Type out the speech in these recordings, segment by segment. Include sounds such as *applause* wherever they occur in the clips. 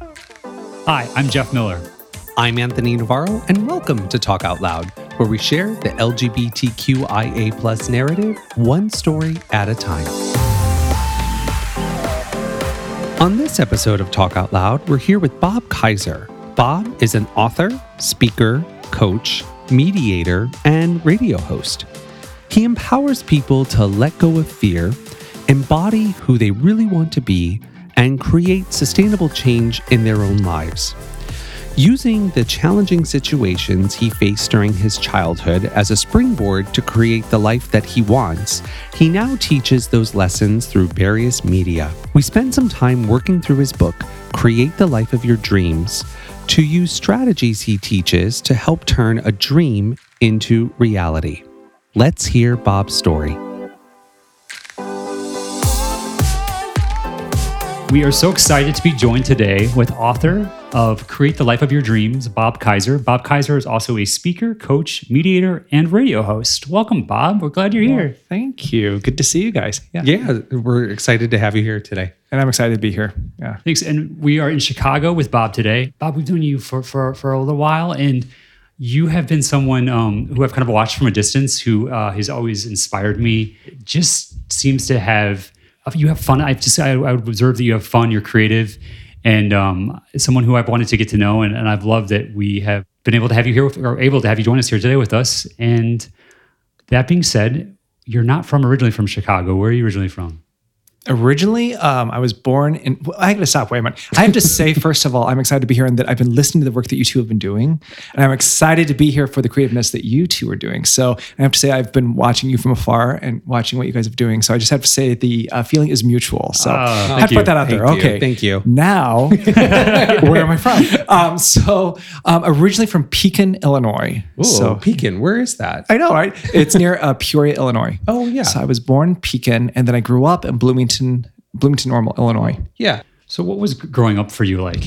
Hi, I'm Jeff Miller. I'm Anthony Navarro, and welcome to Talk Out Loud, where we share the LGBTQIA plus narrative one story at a time. On this episode of Talk Out Loud, we're here with Bob Kaiser. Bob is an author, speaker, coach, mediator, and radio host. He empowers people to let go of fear, embody who they really want to be, and create sustainable change in their own lives. Using the challenging situations he faced during his childhood as a springboard to create the life that he wants, he now teaches those lessons through various media. We spend some time working through his book, Create the Life of Your Dreams, to use strategies he teaches to help turn a dream into reality. Let's hear Bob's story. We are so excited to be joined today with author of Create the Life of Your Dreams, Bob Kaiser. Bob Kaiser is also a speaker, coach, mediator, and radio host. Welcome, Bob. We're glad you're here. Thank you. Good to see you guys. Yeah. Yeah, we're excited to have you here today. And I'm excited to be here. Yeah. Thanks. And we are in Chicago with Bob today. Bob, we've known you for for, for a little while, and you have been someone um, who I've kind of watched from a distance, who uh, has always inspired me. Just seems to have you have fun. I just I, I would observe that you have fun. You're creative, and um, someone who I've wanted to get to know, and, and I've loved that we have been able to have you here, with, or able to have you join us here today with us. And that being said, you're not from originally from Chicago. Where are you originally from? Originally, um, I was born in. Well, I got to stop. Wait a minute. I have to say, *laughs* first of all, I'm excited to be here and that I've been listening to the work that you two have been doing. And I'm excited to be here for the creativeness that you two are doing. So I have to say, I've been watching you from afar and watching what you guys are doing. So I just have to say, the uh, feeling is mutual. So I have to put that out Thank there. you. Okay. Thank you. Now, *laughs* where am I from? Um, so um, originally from Pekin, Illinois. Oh, so Pekin, where is that? I know, right? It's near uh, Peoria, Illinois. Oh, yeah. So I was born in Pekin, and then I grew up in Bloomington, Bloomington Normal, Illinois. Yeah. So, what was growing up for you like?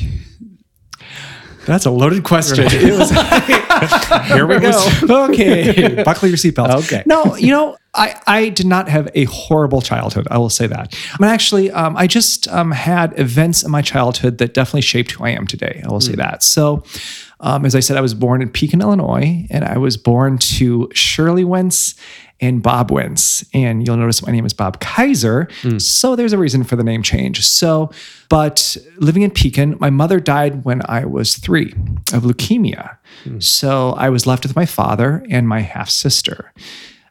That's a loaded question. *laughs* It was, here we go. *laughs* okay, buckle your seatbelts. Okay. No, you know, I, I did not have a horrible childhood. I will say that. I mean, actually, um, I just um, had events in my childhood that definitely shaped who I am today. I will say that. So, um, as I said, I was born in Pekin, Illinois, and I was born to Shirley Wentz and Bob Wentz. And you'll notice my name is Bob Kaiser. So there's a reason for the name change. So, but living in Pekin, my mother died when I was three of leukemia. So I was left with my father and my half sister.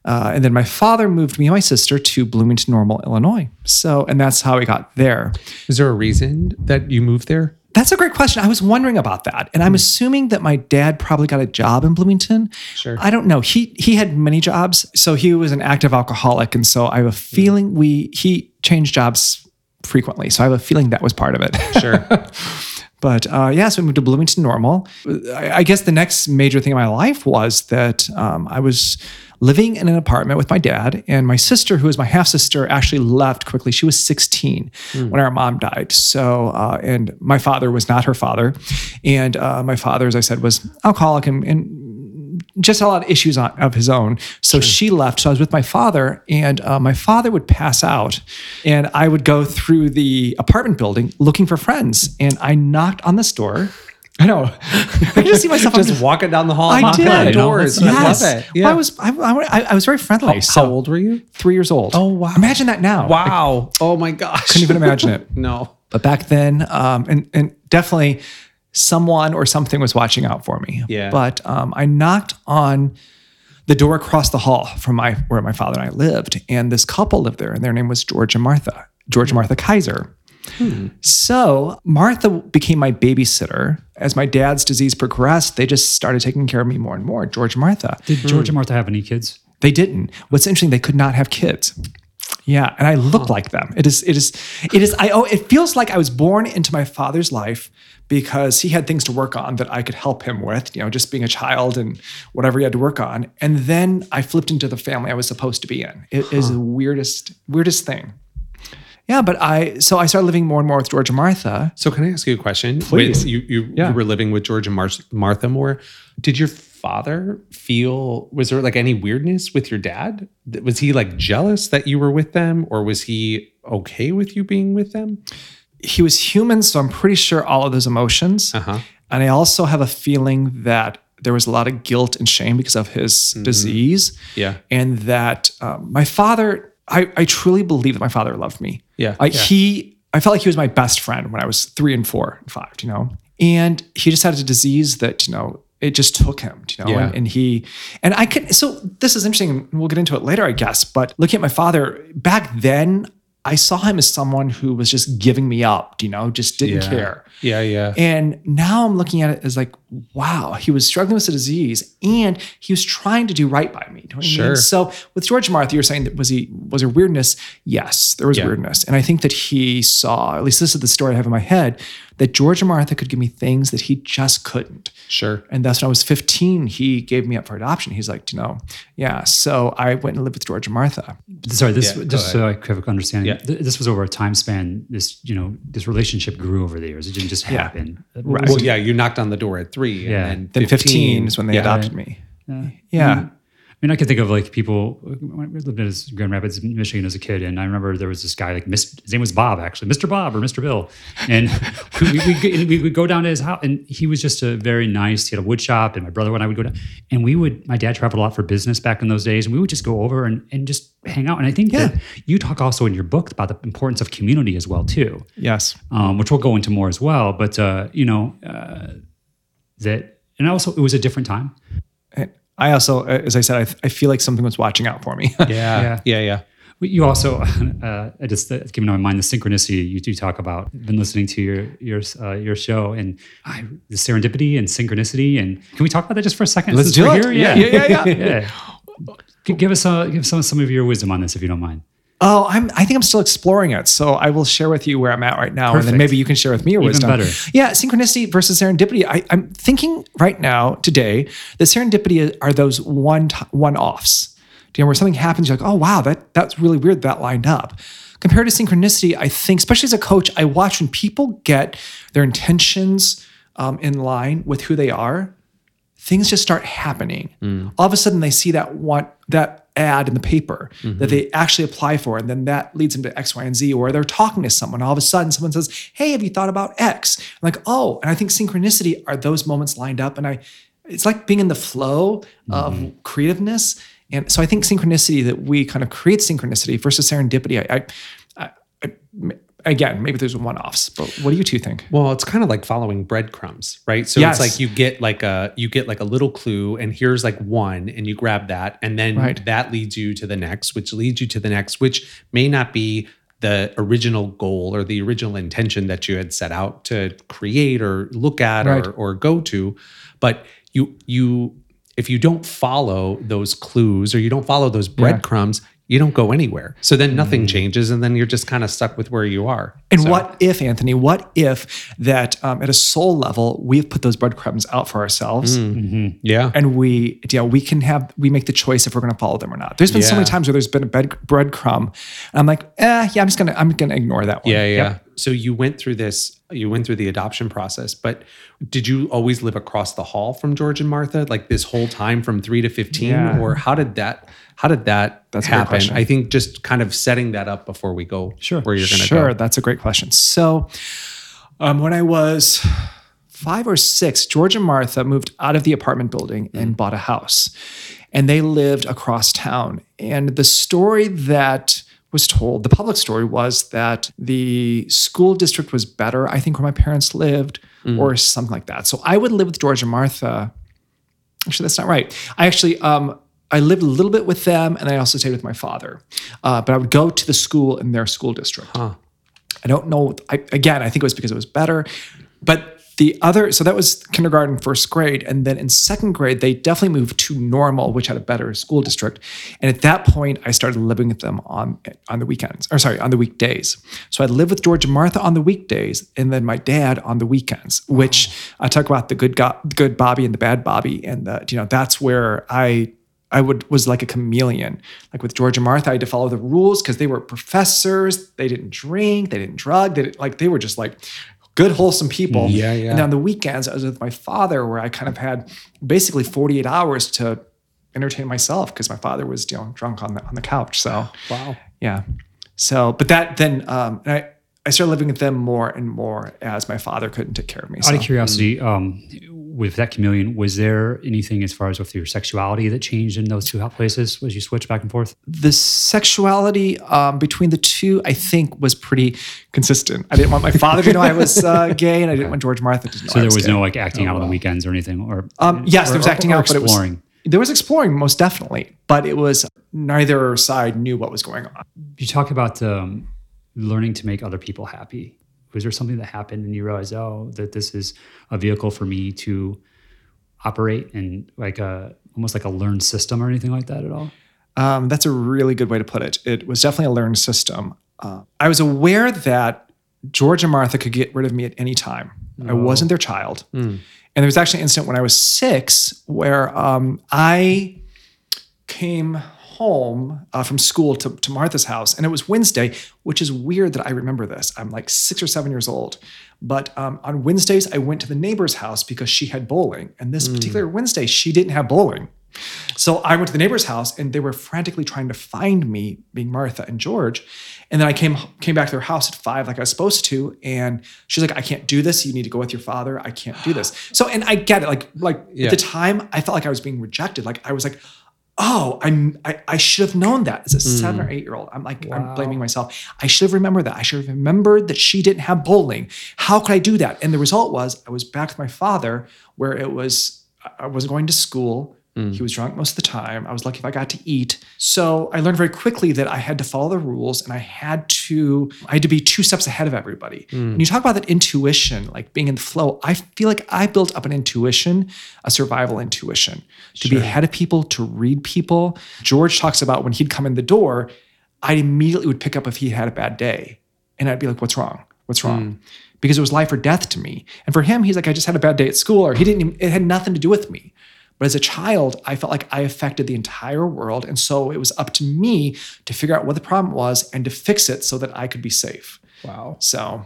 Uh, and then my father moved me and my sister to Bloomington Normal, Illinois. So, and that's how we got there. Is there a reason that you moved there? That's a great question. I was wondering about that, and I'm hmm. assuming that my dad probably got a job in Bloomington. Sure. I don't know. He he had many jobs, so he was an active alcoholic, and so I have a hmm. feeling we he changed jobs frequently. So I have a feeling that was part of it. Sure. *laughs* But uh, yeah, so we moved to Bloomington Normal. I, I guess the next major thing in my life was that um, I was living in an apartment with my dad, and my sister, who is my half sister, actually left quickly. She was 16 when our mom died. So, uh, and my father was not her father. And uh, my father, as I said, was alcoholic and, and just a lot of issues on, of his own. So she left. So I was with my father, and uh, my father would pass out, and I would go through the apartment building looking for friends. And I knocked on this door. I know. I just see myself *laughs* Just walking down the hall, I did. on doors. Yes. I love it. Well, I was I, I, I was very friendly. How old were you? Three years old. Oh, wow. Imagine that now. Wow. Oh my gosh. Couldn't even imagine it. *laughs* no. But back then, um, and and definitely someone or something was watching out for me. Yeah. But um, I knocked on the door across the hall from my where my father and I lived, and this couple lived there, and their name was George and Martha. George and Martha Kaiser. So Martha became my babysitter. As my dad's disease progressed, they just started taking care of me more and more. George and Martha. Did George and Martha have any kids? They didn't. What's interesting, they could not have kids. Yeah, and I look like them. It is, it is, it is. I oh, it feels like I was born into my father's life because he had things to work on that I could help him with. You know, just being a child and whatever he had to work on. And then I flipped into the family I was supposed to be in. It is the weirdest, weirdest thing. Yeah, but I so I started living more and more with George and Martha. So can I ask you a question? Please. When you you, Yeah. you were living with George and Mar- Martha more. Did your father feel was there like any weirdness with your dad? Was he like jealous that you were with them or was he okay with you being with them? He was human, so I'm pretty sure all of those emotions. Uh-huh. And I also have a feeling that there was a lot of guilt and shame because of his disease. Mm-hmm. Yeah. And that um, my father, I, I truly believe that my father loved me. Yeah. I, He, I felt like he was my best friend when I was three and four and five, you know? And he just had a disease that, you know, it just took him, you know, Yeah. and, and he, and I could, so this is interesting. We'll get into it later, I guess. But looking at my father back then, I saw him as someone who was just giving me up, you know, just didn't Yeah. care. Yeah, yeah. And now I'm looking at it as like, wow, he was struggling with a disease and he was trying to do right by me. Do you know what I Sure. mean? So with George and Martha, you're saying that was he was there weirdness? Yes, there was Yeah. weirdness. And I think that he saw, at least this is the story I have in my head, that George and Martha could give me things that he just couldn't. Sure. And that's when I was 15, he gave me up for adoption. He's like, you know, yeah. So I went and lived with George and Martha. Sorry, this Yeah, go just so I could have an understanding. Yeah. This was over a time span. This you know this relationship grew over the years. It didn't just Yeah. happen. Right. Well, yeah, you knocked on the door at three. Yeah. And Then 15, is when they yeah. adopted me. Yeah. Yeah. I mean, I can think of like people. when We lived in Grand Rapids, Michigan, as a kid, and I remember there was this guy like Miss, his name was Bob, actually, Mr. Bob or Mr. Bill, and *laughs* we, we, we would go down to his house, and he was just a very nice. He had a wood shop, and my brother and I would go down, and we would. My dad traveled a lot for business back in those days, and we would just go over and and just hang out. And I think that you talk also in your book about the importance of community as well too Yes. um, which we'll go into more as well. But uh, you know uh, that, and also it was a different time. I also, as I said, I, I feel like something was watching out for me. *laughs* Yeah. Yeah. Yeah. Yeah. You also, *laughs* uh, I just uh, came to my mind the synchronicity you do talk about. I've been listening to your your uh, your show and I, the serendipity and synchronicity. And can we talk about that just for a second? Let's since do it. Here? Yeah, yeah, yeah, yeah. *laughs* yeah. G- Give us uh, give some some of your wisdom on this if you don't mind. Oh, I'm. I think I'm still exploring it. So I will share with you where I'm at right now, and then maybe you can share with me your Even wisdom. better. Yeah, synchronicity versus serendipity. I, I'm thinking right now today that serendipity are those one t- one offs. You know, where something happens, you're like, oh wow, that that's really weird. That lined up. Compared to synchronicity, I think, especially as a coach, I watch when people get their intentions um, in line with who they are things just start happening. Mm. All of a sudden, they see that one that ad in the paper that mm-hmm. they actually apply for, and then that leads them to X, Y, and Z. Or they're talking to someone. All of a sudden, someone says, "Hey, have you thought about X?" I'm like, "Oh," and I think synchronicity are those moments lined up, and I, it's like being in the flow of mm-hmm. creativeness. And so I think synchronicity that we kind of create synchronicity versus serendipity. I, I, I, I again, maybe there's one-offs, but what do you two think? Well, it's kind of like following breadcrumbs, right? So Yes. it's like you get like a you get like a little clue, and here's like one, and you grab that, and then Right. that leads you to the next, which leads you to the next, which may not be the original goal or the original intention that you had set out to create or look at Right. or, or go to, but you you if you don't follow those clues or you don't follow those breadcrumbs, you don't go anywhere. So then nothing changes, and then you're just kind of stuck with where you are. And So- what if, Anthony, what if that um, at a soul level, we've put those breadcrumbs out for ourselves Yeah. and we, yeah we can have, we make the choice if we're going to follow them or not. There's been so many times where there's been a bread, breadcrumb and I'm like, eh, yeah, I'm just going to, I'm going to ignore that one. Yeah, yeah. So you went through this, you went through the adoption process, but did you always live across the hall from George and Martha, like this whole time from three to fifteen, Yeah. or how did that? How did that That's happen? I think just kind of setting that up before we go Sure. where you're going to Sure, go. that's a great question. So, um, when I was five or six, George and Martha moved out of the apartment building and bought a house, and they lived across town. And the story that was told, the public story was that the school district was better, I think, where my parents lived, or something like that. So I would live with George and Martha Actually, that's not right. I actually um, I lived a little bit with them, and I also stayed with my father. Uh, but I would go to the school in their school district. I don't know. I, again, I think it was because it was better. But the other, so that was kindergarten, first grade, and then in second grade, they definitely moved to Normal, which had a better school district. And at that point, I started living with them on on the weekends, or sorry, on the weekdays. So I'd live with George and Martha on the weekdays, and then my dad on the weekends. Which I talk about the good go- good Bobby and the bad Bobby, and the, you know that's where I I would was like a chameleon. Like with George and Martha, I had to follow the rules because they were professors. They didn't drink. They didn't drug. They didn't, like they were just like good wholesome people. Yeah, yeah. And on the weekends, I was with my father, where I kind of had basically 48 hours to entertain myself because my father was you know drunk on the on the couch. So *gasps* Wow. yeah. So, but that then, um, and I I started living with them more and more as my father couldn't take care of me. Out So- of curiosity, um, with that chameleon, was there anything as far as with your sexuality that changed in those two hot places? Was you switch back and forth? the sexuality um, between the two, I think, was pretty consistent. I didn't want my father to know I was uh, *laughs* gay, and I didn't want George Martha to know. So I there was, no like acting out on the weekends or anything, or Um, yes, or- there was or- acting or out, but it was exploring. there was exploring most definitely, but it was neither side knew what was going on. You talk about um, learning to make other people happy. Was there something that happened and you realized, oh, that this is a vehicle for me to operate in like a almost like a learned system or anything like that at all? Um, that's a really good way to put it. It was definitely a learned system. Uh, I was aware that George and Martha could get rid of me at any time. I wasn't their child. And there was actually an incident when I was six where um, I came home uh, from school to, to Martha's house, and it was Wednesday, which is weird that I remember this. I'm like six or seven years old. But um, on Wednesdays, I went to the neighbor's house because she had bowling. And this particular Wednesday, she didn't have bowling. So I went to the neighbor's house and they were frantically trying to find me, being Martha and George. And then I came came back to their house at five, like I was supposed to. And she's like, I can't do this. You need to go with your father. I can't do this. So, and I get it. Like, like Yeah. at the time, I felt like I was being rejected. Like I was like, oh, I'm I, I should have known that as a hmm. seven or eight year old. I'm like, I'm blaming myself. I should have remembered that. I should have remembered that she didn't have bowling. How could I do that? And the result was I was back with my father, where it was I wasn't going to school. Mm. He was drunk most of the time. I was lucky if I got to eat. So I learned very quickly that I had to follow the rules and I had to I had to be two steps ahead of everybody. Mm. When you talk about that intuition, like being in the flow, I feel like I built up an intuition, a survival intuition, to be ahead of people, to read people. George talks about when he'd come in the door, I immediately would pick up if he had a bad day. And I'd be like, what's wrong? What's wrong? Mm. Because it was life or death to me. And for him, he's like, I just had a bad day at school, or he didn't, even, it had nothing to do with me. But as a child, I felt like I affected the entire world. And so it was up to me to figure out what the problem was and to fix it so that I could be safe. Wow. So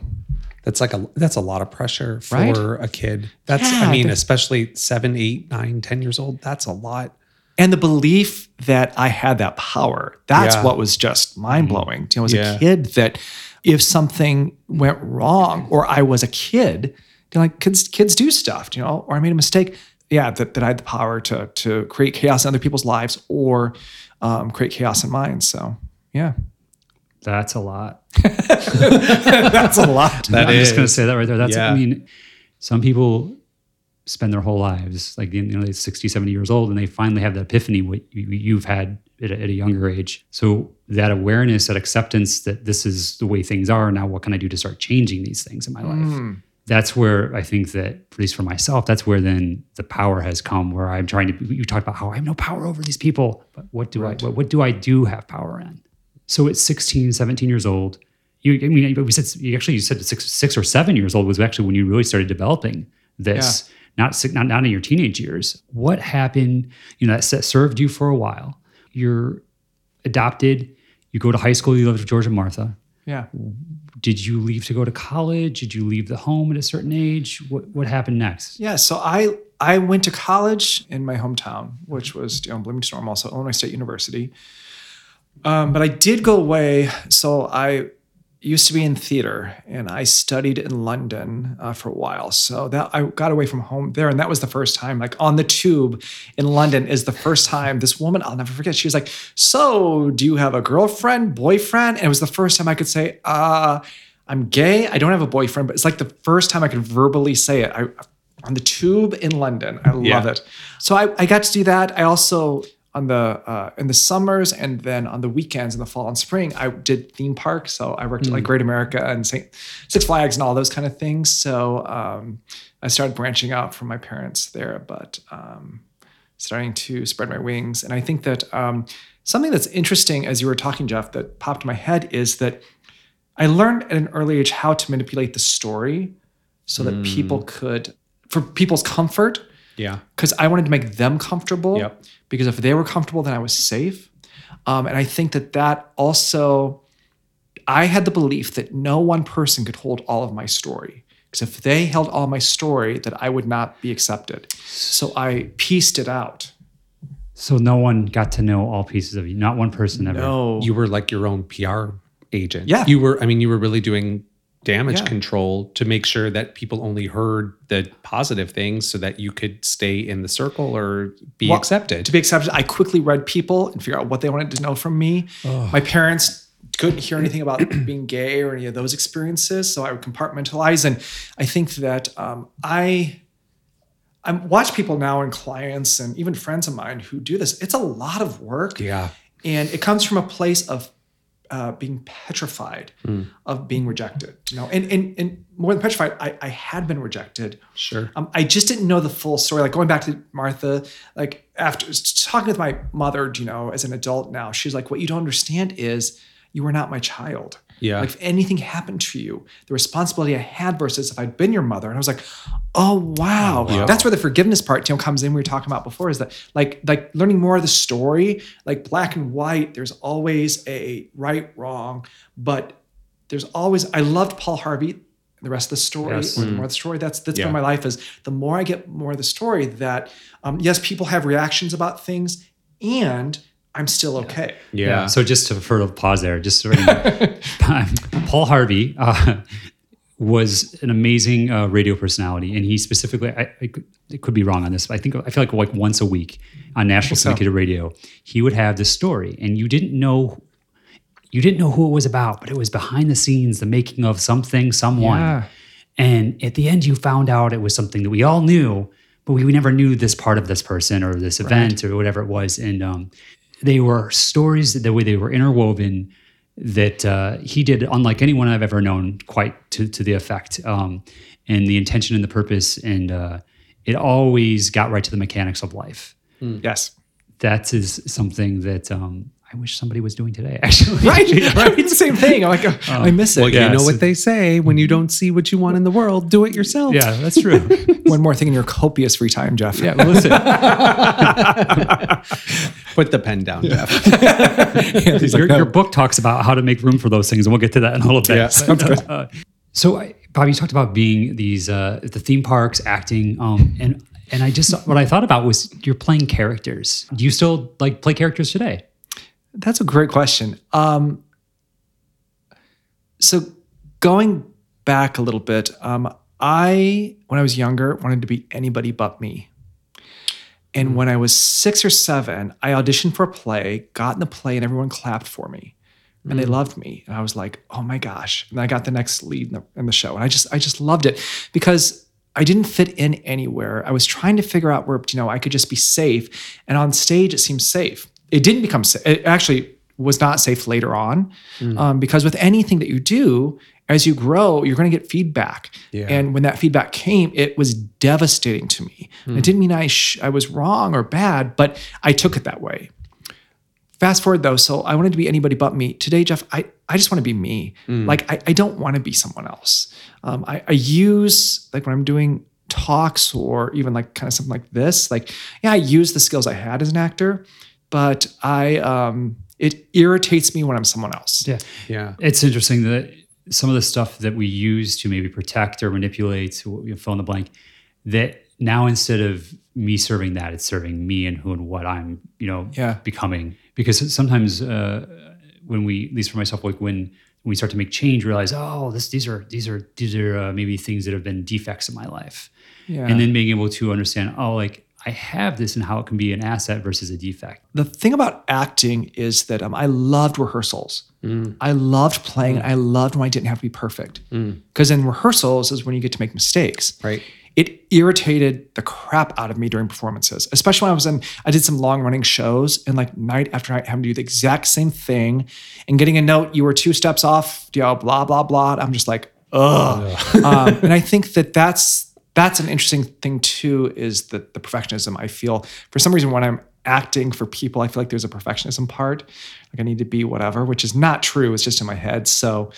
That's like a that's a lot of pressure for Right? a kid. That's Yeah, I mean, especially seven, eight, nine, ten years old. That's a lot. and the belief that I had that power, that's Yeah. what was just mind blowing. Mm-hmm. You know, as Yeah. a kid, that if something went wrong or I was a kid, you know, like kids, kids do stuff, you know, or I made a mistake. Yeah, that, that I had the power to to create chaos in other people's lives or um, create chaos in mine. So yeah, That's a lot. *laughs* that's a lot. That I'm just going to say that right there. That's, Yeah. I mean, some people spend their whole lives, like, you know, they're 60, 70 years old, and they finally have the epiphany what you, you've had at a, at a younger age. So that awareness, that acceptance that this is the way things are. Now, what can I do to start changing these things in my life? That's where I think that, at least for myself, that's where then the power has come. Where I'm trying to. You talk about how I have no power over these people, but what do I? What, what do I do have power in? So at 16, 17 years old, you, I mean, we said, you actually, you said six, six or seven years old was actually when you really started developing this, not, si- not, not in your teenage years. What happened, you know, that served you for a while. You're adopted, you go to high school, you live with George and Martha. Yeah. Did you leave to go to college? Did you leave the home at a certain age? What, what happened next? Yeah, so I I went to college in my hometown, which was you know, Bloomington Normal, so Illinois State University. Um, but I did go away. So I used to be in theater, and I studied in London uh, for a while. So that I got away from home there, and that was the first time. Like on the tube in London is the first time this woman I'll never forget. She was like, "So, do you have a girlfriend, boyfriend?" And it was the first time I could say, "Uh." I'm gay. I don't have a boyfriend, but it's like the first time I could verbally say it. I on the tube in London. I love Yeah. it. So I, I got to do that. I also on the uh, in the summers and then on the weekends in the fall and spring, I did theme parks. So I worked at like Great America and St. Six Flags and all those kind of things. So um, I started branching out from my parents there, but um, starting to spread my wings. And I think that um, something that's interesting as you were talking, Jeff, that popped in my head is that I learned at an early age how to manipulate the story so that people could, for people's comfort, Yeah. because I wanted to make them comfortable. Yep. Because if they were comfortable, then I was safe. Um, and I think that that also, I had the belief that no one person could hold all of my story. Because if they held all my story, that I would not be accepted. So I pieced it out. So no one got to know all pieces of you. Not one person ever. No. You were like your own PR agent. Yeah. You were, I mean, you were really doing damage Yeah. control to make sure that people only heard the positive things so that you could stay in the circle or be Well, accepted. To be accepted, I quickly read people and figure out what they wanted to know from me. My parents couldn't hear anything about *clears throat* being gay or any of those experiences, so I would compartmentalize. And I think that um, I I watch people now and clients and even friends of mine who do this. It's a lot of work. yeah. and it comes from a place of uh, being petrified of being rejected you know? And, and and more than petrified I, I had been rejected. Sure. um, i just didn't know the full story. Like going back to martha like after talking with my mother you know as an adult now she's like what you don't understand is you were not my child Yeah. like if anything happened to you the responsibility i had versus if i'd been your mother and i was like oh wow wow. that's where the forgiveness part you know comes in we were talking about before is that like like learning more of the story like black and white there's always a right wrong but there's always i loved paul harvey the rest of the story Yes. or the more of the story that's that's Yeah. been my life is the more i get more of the story that um, yes people have reactions about things and i'm still okay Yeah. So just to for a pause there, just sort *laughs* of, Paul Harvey uh, was an amazing uh, radio personality, and he specifically, I, I could, it could be wrong on this, but I think I feel like like once a week on national so. syndicated radio, he would have this story, and you didn't know. You didn't know who it was about, but it was behind the scenes, the making of something, someone. Yeah. And at the end, you found out it was something that we all knew, but we we never knew this part of this person or this event or whatever it was. And um, they were stories that the way they were interwoven that uh, he did unlike anyone I've ever known, quite to, to the effect. Um, and the intention and the purpose, and uh, it always got right to the mechanics of life. yes That is something that um, I wish somebody was doing today, *laughs* actually. *laughs* right *laughs* right It's the same thing i'm like oh, i miss it Well, Yeah, you know so- what they say when you don't see what you want in the world, do it yourself. Yeah, that's true. one more thing in your copious free time jeff yeah, listen. Put the pen down, Jeff. He's like, your, "No." your book talks about how to make room for those things, and we'll get to that in a little bit. Yeah, sounds good. Uh, so, I- Bob, you talked about being these uh, the theme parks, acting, um, and and I just what I thought about was you're playing characters. Do you still like play characters today? That's a great question. Um, so going back a little bit, um, I when I was younger wanted to be anybody but me. And when I was six or seven, I auditioned for a play, got in the play, and everyone clapped for me, and they loved me. And I was like, "Oh my gosh!" And I got the next lead in the, in the show, and I just I just loved it because I didn't fit in anywhere. I was trying to figure out where you know I could just be safe, and on stage it seemed safe. It didn't become. It actually was not safe later on, um, because with anything that you do, as you grow, you're going to get feedback. Yeah. And when that feedback came, it was devastating to me. And It didn't mean I sh- I was wrong or bad, but I took it that way. Fast forward though, so I wanted to be anybody but me. Today, Jeff, I, I just want to be me. Like I, I don't want to be someone else. Um, I, I use like when I'm doing talks or even like kind of something like this, like yeah, I use the skills I had as an actor, but I um it irritates me when I'm someone else. Yeah, Yeah. it's interesting that some of the stuff that we use to maybe protect or manipulate, fill in the blank, that now instead of me serving that, it's serving me and who and what I'm, you know, Yeah. becoming. Because sometimes uh, when we, at least for myself, like when we start to make change, realize, oh, this, these are these are these are uh, maybe things that have been defects in my life, Yeah. and then being able to understand, oh, like I have this and how it can be an asset versus a defect. the thing about acting is that um, I loved rehearsals. I loved playing. I loved when I didn't have to be perfect. Because in rehearsals is when you get to make mistakes. Right. It irritated the crap out of me during performances, especially when I was in, I did some long running shows and like night after night having to do the exact same thing and getting a note, you were two steps off, you know, blah, blah, blah. I'm just like, ugh. um, and I think that that's, that's an interesting thing too, is that the perfectionism I feel for some reason when I'm acting for people, I feel like there's a perfectionism part. Like I need to be whatever, which is not true. It's just in my head. So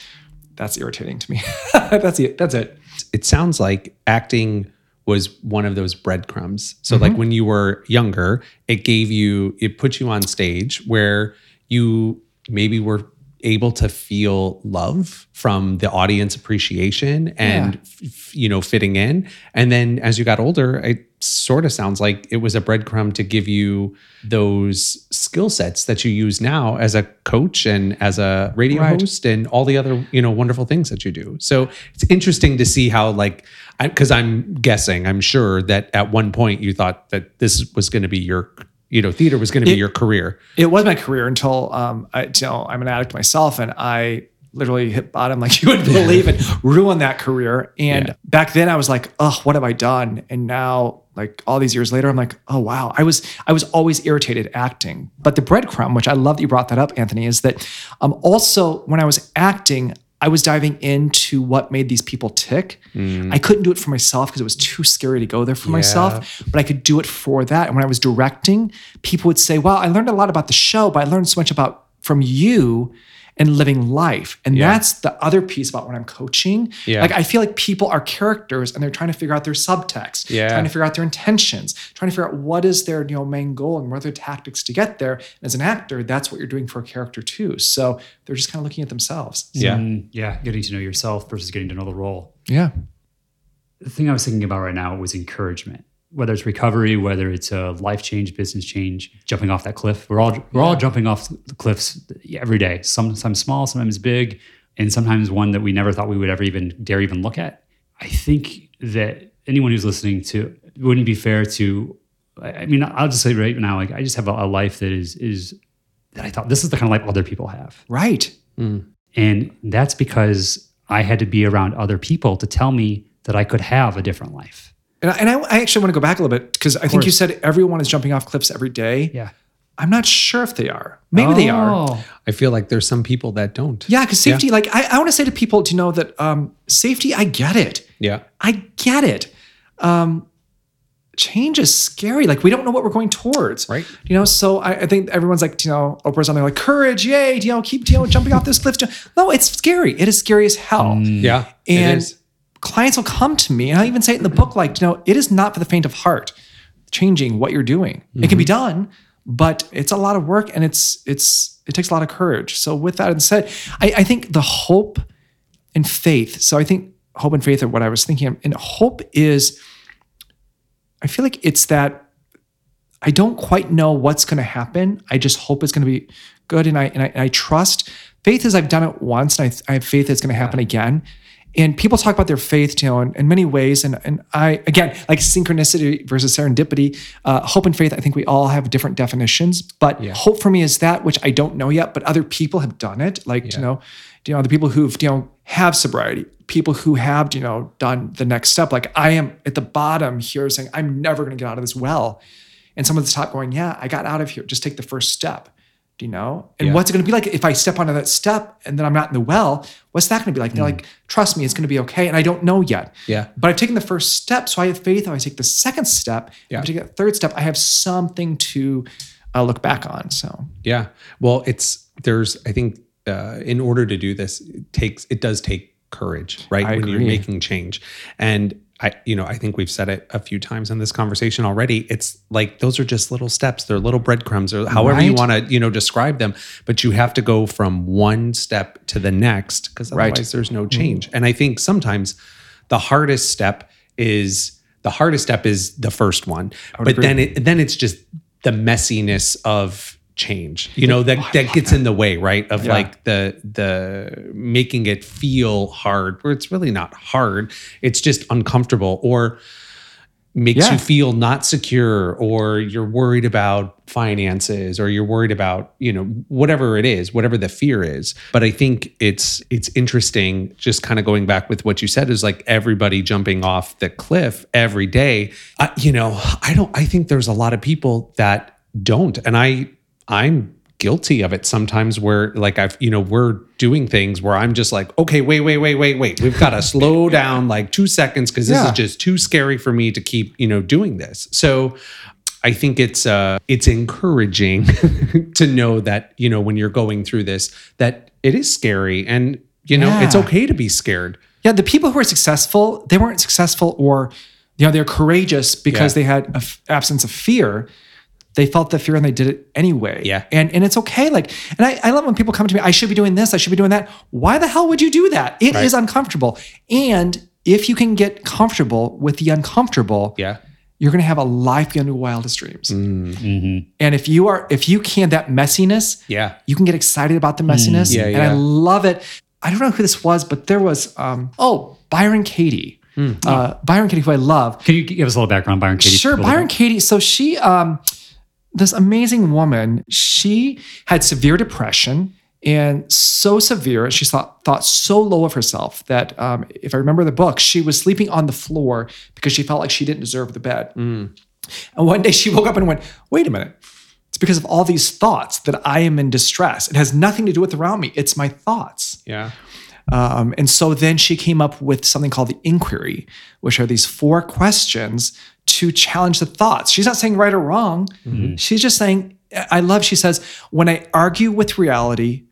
that's irritating to me. *laughs* that's it. That's it. It sounds like acting was one of those breadcrumbs. So Mm-hmm. like when you were younger, it gave you it put you on stage where you maybe were able to feel love from the audience appreciation and Yeah. f- you know fitting in and then as you got older it sort of sounds like it was a breadcrumb to give you those skill sets that you use now as a coach and as a radio Right. host and all the other you know wonderful things that you do so it's interesting to see how like because i'm guessing i'm sure that at one point you thought that this was going to be your you know theater was going to be It- your career it was my career until um, I, you know, I'm an addict myself, and I literally hit bottom like you wouldn't believe and ruined that career. And Yeah. back then, I was like, "Oh, what have I done?" And now, like all these years later, I'm like, "Oh wow!" I was I was always irritated acting, but the breadcrumb, which I love that you brought that up, Anthony, is that um, also when I was acting. I was diving into what made these people tick. Mm. I couldn't do it for myself because it was too scary to go there for myself, but I could do it for that. And when I was directing, people would say, Well, I learned a lot about the show, but I learned so much about from you and living life. And Yeah. that's the other piece about when I'm coaching. Yeah. Like I feel like people are characters and they're trying to figure out their subtext, Yeah. trying to figure out their intentions, trying to figure out what is their you know main goal and what are their tactics to get there. And as an actor, that's what you're doing for a character too. So they're just kind of looking at themselves. Yeah. Mm, yeah. Getting to know yourself versus getting to know the role. Yeah. the thing I was thinking about right now was encouragement. Whether it's recovery, whether it's a life change, business change, jumping off that cliff. We're all we're all jumping off the cliffs every day. Sometimes small, sometimes big, and sometimes one that we never thought we would ever even dare even look at. I think that anyone who's listening to it wouldn't be fair to. I I mean, I'll just say right now, like I just have a, a life that is is that I thought this is the kind of life other people have. Right. Mm. And that's because I had to be around other people to tell me that I could have a different life. And I, and I, I actually want to go back a little bit because I think you said everyone is jumping off cliffs every day. Yeah. I'm not sure if they are. Maybe they are. Oh. I feel like there's some people that don't. Yeah, because safety, like I, I want to say to people to know that um, safety, I get it. Yeah. I get it. Um, change is scary. Like we don't know what we're going towards. Right. You know, so I, I think everyone's like, you know, Oprah's on there like, courage, yay, you know, keep you know, jumping off this cliff. No, it's scary. It is scary as hell. Yeah. And it is. Clients will come to me, and I even say it in the book, like, you know, it is not for the faint of heart changing what you're doing. It can be mm-hmm. done, but it's a lot of work and it's it's it takes a lot of courage. So with that said, I, I think the hope and faith. So I think hope and faith are what I was thinking of. And hope is, I feel like it's that I don't quite know what's going to happen. I just hope it's going to be good, and I and I, and I trust. Faith is I've done it once, and I, I have faith it's going to happen again. And people talk about their faith, you know, in, in many ways. And and I again like synchronicity versus serendipity. Uh, hope and faith, I think we all have different definitions. But hope for me is that which I don't know yet, but other people have done it. Like you know, you know, the people who've you know have sobriety, people who have you know done the next step. Like I am at the bottom here, saying I'm never going to get out of this well and someone at the top going, "Yeah, I got out of here. Just take the first step." Do you know? And Yeah. what's it going to be like if I step onto that step and then I'm not in the well? What's that going to be like? They're Mm. like, "Trust me, it's going to be okay." And I don't know yet. Yeah. But I've taken the first step, so I have faith. If I take the second step, Yeah. if I take that third step, I have something to uh, look back on. So Yeah. Well, it's there's I think uh, in order to do this, it takes it does take courage, right? I when you're making change. And I, you know, I think we've said it a few times in this conversation already. It's like those are just little steps. They're little breadcrumbs or however you want to, you know, describe them. But you have to go from one step to the next because Right. otherwise there's no mm-hmm. change. And I think sometimes the hardest step is the hardest step is the first one. But agree. then it then it's just the messiness of change you know that that gets in the way right of like the the making it feel hard where it's really not hard it's just uncomfortable or makes Yeah. you feel not secure or you're worried about finances or you're worried about you know whatever it is whatever the fear is. But i think it's it's interesting just kind of going back with what you said is like everybody jumping off the cliff every day. Uh, you know i don't i think there's a lot of people that don't and i i'm guilty of it sometimes where like I've you know we're doing things where I'm just like okay wait wait wait wait wait we've got to *laughs* slow down like 2 seconds cuz this Yeah. is just too scary for me to keep you know doing this so I think it's uh it's encouraging *laughs* to know that you know when you're going through this that it is scary and you know it's okay to be scared yeah, the people who are successful, they weren't successful or you know they're courageous because Yeah. they had an absence of fear. They felt the fear and they did it anyway. Yeah. And and it's okay. Like, and I, I love when people come to me, I should be doing this, I should be doing that. Why the hell would you do that? It is Right. uncomfortable. And if you can get comfortable with the uncomfortable, Yeah. you're gonna have a life beyond your wildest dreams. Mhm. And if you are, if you can that messiness, Yeah. you can get excited about the messiness. Mm, yeah, and. I love it. I don't know who this was, but there was um, oh, Byron Katie. Hmm. Uh, Byron Katie, who I love. Can you give us a little background, Byron Katie? Sure, Byron that- Katie. So she, um, this amazing woman, she had severe depression and so severe, she thought thought so low of herself that um, if I remember the book, she was sleeping on the floor because she felt like she didn't deserve the bed. Hmm. And one day she woke up and went, "Wait a minute." It's because of all these thoughts that I am in distress. It has nothing to do with around me. It's my thoughts. Yeah. Um, and so then she came up with something called the inquiry, which are these four questions to challenge the thoughts. She's not saying right or wrong. She's just saying, I love, she says, when I argue with reality,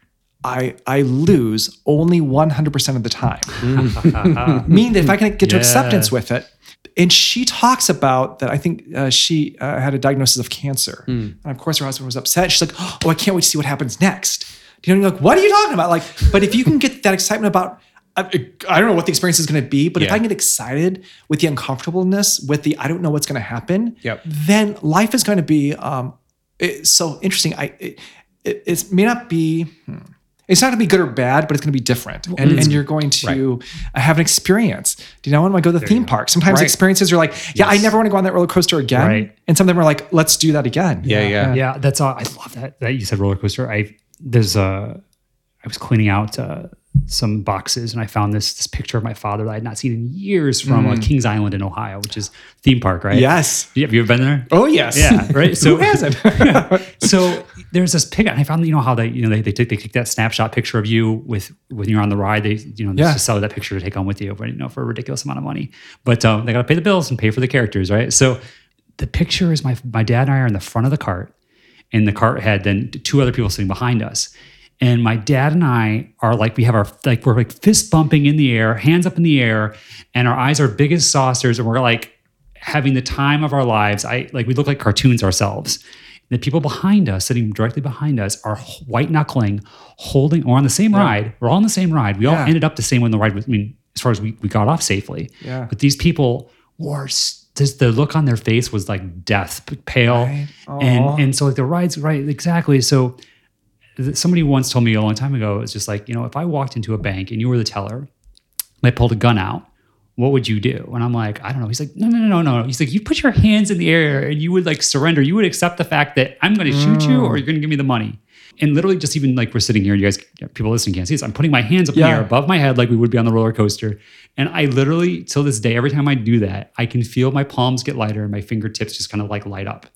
I, I lose only 100% of the time. *laughs* Meaning that if I can get to acceptance with it, and she talks about that. I think uh, she uh, had a diagnosis of cancer, and of course her husband was upset. She's like, "Oh, I can't wait to see what happens next." You know, you're like, "What are you talking about?" Like, but if you can get that excitement about, I, I don't know what the experience is going to be, but if I get excited with the uncomfortableness, with the I don't know what's going to happen, Yep. then life is going to be um, it's so interesting. I it, it, it may not be. hmm, It's not going to be good or bad, but it's going to be different, and, and you're going to uh, have an experience. Do you know when I go to the theme park? Sometimes Right. experiences are like, yeah, I never want to go on that roller coaster again, Right. and some of them are like, let's do that again. Yeah, yeah. Yeah, that's all. I love that that you said roller coaster. I there's a I was cleaning out uh, some boxes and I found this this picture of my father that I had not seen in years from uh, Kings Island in Ohio, which is theme park, right? Yes. Yeah, Have you ever been there? Oh yes. Yeah, right. *laughs* So Who hasn't? *laughs* so there's this pic, and I found you know how they you know they they took they that snapshot picture of you with when you're on the ride. They you know they Yeah. sell that picture to take home with you, but you know for a ridiculous amount of money. But um, they got to pay the bills and pay for the characters, right? So the picture is my my dad and I are in the front of the cart, and the cart had then two other people sitting behind us. And my dad and I are like, we have our, like, we're like fist bumping in the air, hands up in the air, and our eyes are big as saucers. And we're like having the time of our lives. I like, we look like cartoons ourselves. The people behind us, sitting directly behind us, are white knuckling, holding, we're on the same ride. We're all on the same ride. We all ended up the same when the ride was, I mean, as far as we, we got off safely. Yeah. But these people were, just the look on their face was like death, pale. Right. And, and so like the ride's right, exactly. So somebody once told me a long time ago, it's just like, you know, if I walked into a bank and you were the teller, and I pulled a gun out, what would you do? And I'm like, I don't know. He's like, no, no, no, no, no. He's like, you put your hands in the air and you would like surrender. You would accept the fact that I'm going to shoot you or you're going to give me the money. And literally, just even like we're sitting here, you guys, people listening can't see this. I'm putting my hands up in the air above my head like we would be on the roller coaster. And I literally, till this day, every time I do that, I can feel my palms get lighter and my fingertips just kind of like light up.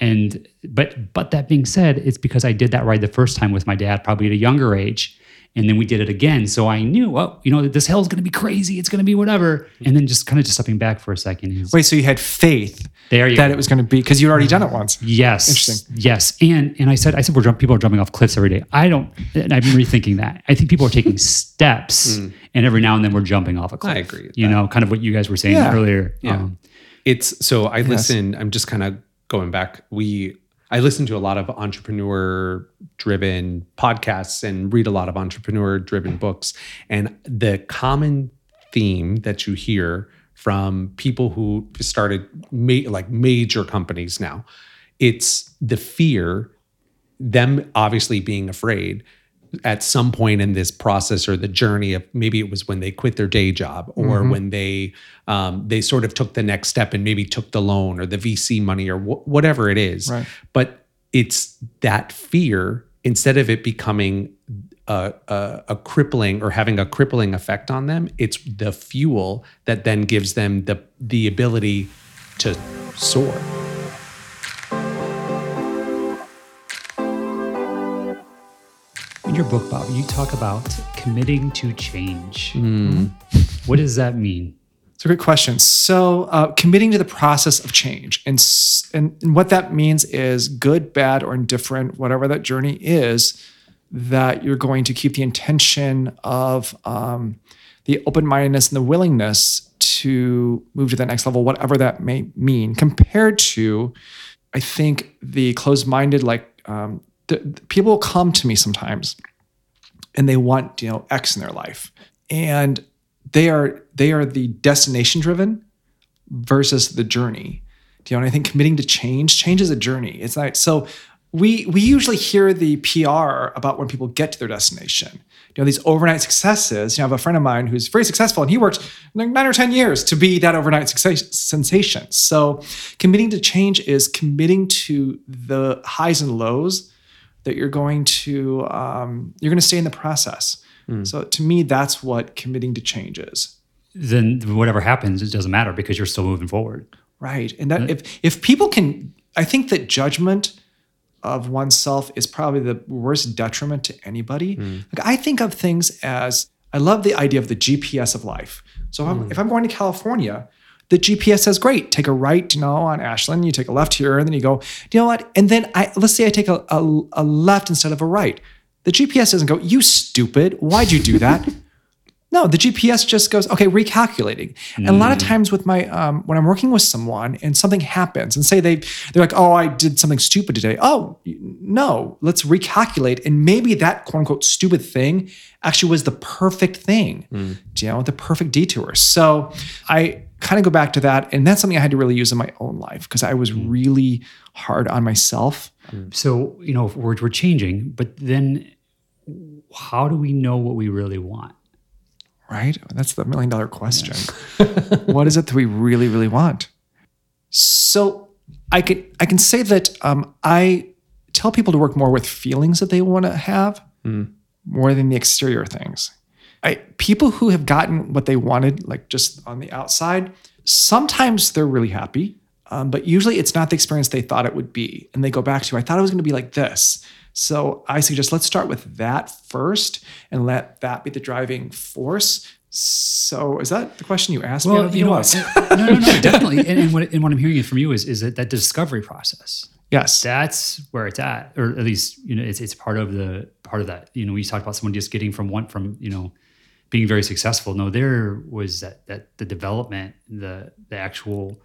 And but but that being said, it's because I did that ride the first time with my dad, probably at a younger age. And then we did it again. So I knew, oh, you know, this hell's gonna be crazy. It's gonna be whatever. And then just kind of just stepping back for a second. Wait, so you had faith There that go. it was going to be because you'd already done it once. Yes. Interesting. Yes. And and I said, I said we're jump, people are jumping off cliffs every day. I don't and I've been rethinking that. I think people are taking *laughs* steps and every now and then we're jumping off a cliff. I agree You know, kind of what you guys were saying Yeah. earlier. Yeah. Um, It's so I listen, I'm just kind of going back. We I listen to a lot of entrepreneur driven podcasts and read a lot of entrepreneur driven books. And the common theme that you hear from people who started ma- like major companies now, it's the fear, them obviously being afraid at some point in this process or the journey of maybe it was when they quit their day job or when they um, they sort of took the next step and maybe took the loan or the VC money or wh- whatever it is. Right. But it's that fear instead of it becoming a, a, a crippling or having a crippling effect on them, it's the fuel that then gives them the the ability to soar. In your book, Bob, you talk about committing to change. Hmm. What does that mean? It's a great question. So, uh, committing to the process of change, and, and and what that means is good, bad, or indifferent, whatever that journey is, that you're going to keep the intention of um, the open mindedness and the willingness to move to the next level, whatever that may mean, compared to I think the closed-minded, like um, people come to me sometimes, and they want you know X in their life, and they are they are the destination driven versus the journey. Do You know, and I think committing to change, change is a journey. It's like so we we usually hear the PR about when people get to their destination. You know, these overnight successes. You know, I have a friend of mine who's very successful, and he worked like nine or ten years to be that overnight success, sensation. So, committing to change is committing to the highs and lows that you're going to um, you're going to stay in the process. Hmm. So, to me, that's what committing to change is. Then whatever happens, it doesn't matter because you're still moving forward. Right. And that if if people can I think that judgment of oneself is probably the worst detriment to anybody. Hmm. Like I think of things as I love the idea of the GPS of life. So if, I'm, hmm. if I'm going to California, the GPS says, great, take a right, you know, on Ashland, you take a left here, and then you go, you know what? And then I let's say I take a, a, a left instead of a right. The GPS doesn't go, you stupid, why'd you do that? *laughs* No, the GPS just goes, okay, recalculating. And a lot of times with my um, when I'm working with someone and something happens, and say they they're like, oh, I did something stupid today. Oh, no, let's recalculate. And maybe that quote unquote stupid thing actually was the perfect thing, you know, the perfect detour. So I kind of go back to that. And that's something I had to really use in my own life because I was mm. really hard on myself. Mm. So, you know, we're, we're changing, but then how do we know what we really want? Right? That's the million dollar question. *laughs* what is it that we really, really want? So I can I can say that um, I tell people to work more with feelings that they want to have mm. more than the exterior things. I people who have gotten what they wanted, like just on the outside, sometimes they're really happy. Um, but usually it's not the experience they thought it would be. And they go back to, I thought it was going to be like this. So I suggest let's start with that first and let that be the driving force. So is that the question you asked me? I you know, was. no, no, no, *laughs* definitely. And, and, what, and what I'm hearing from you is is that that discovery process. yes. That's where it's at, or at least you know it's it's part of the part of that. You know, we talked about someone just getting from one from you know being very successful. No, there was that that the development, the the actual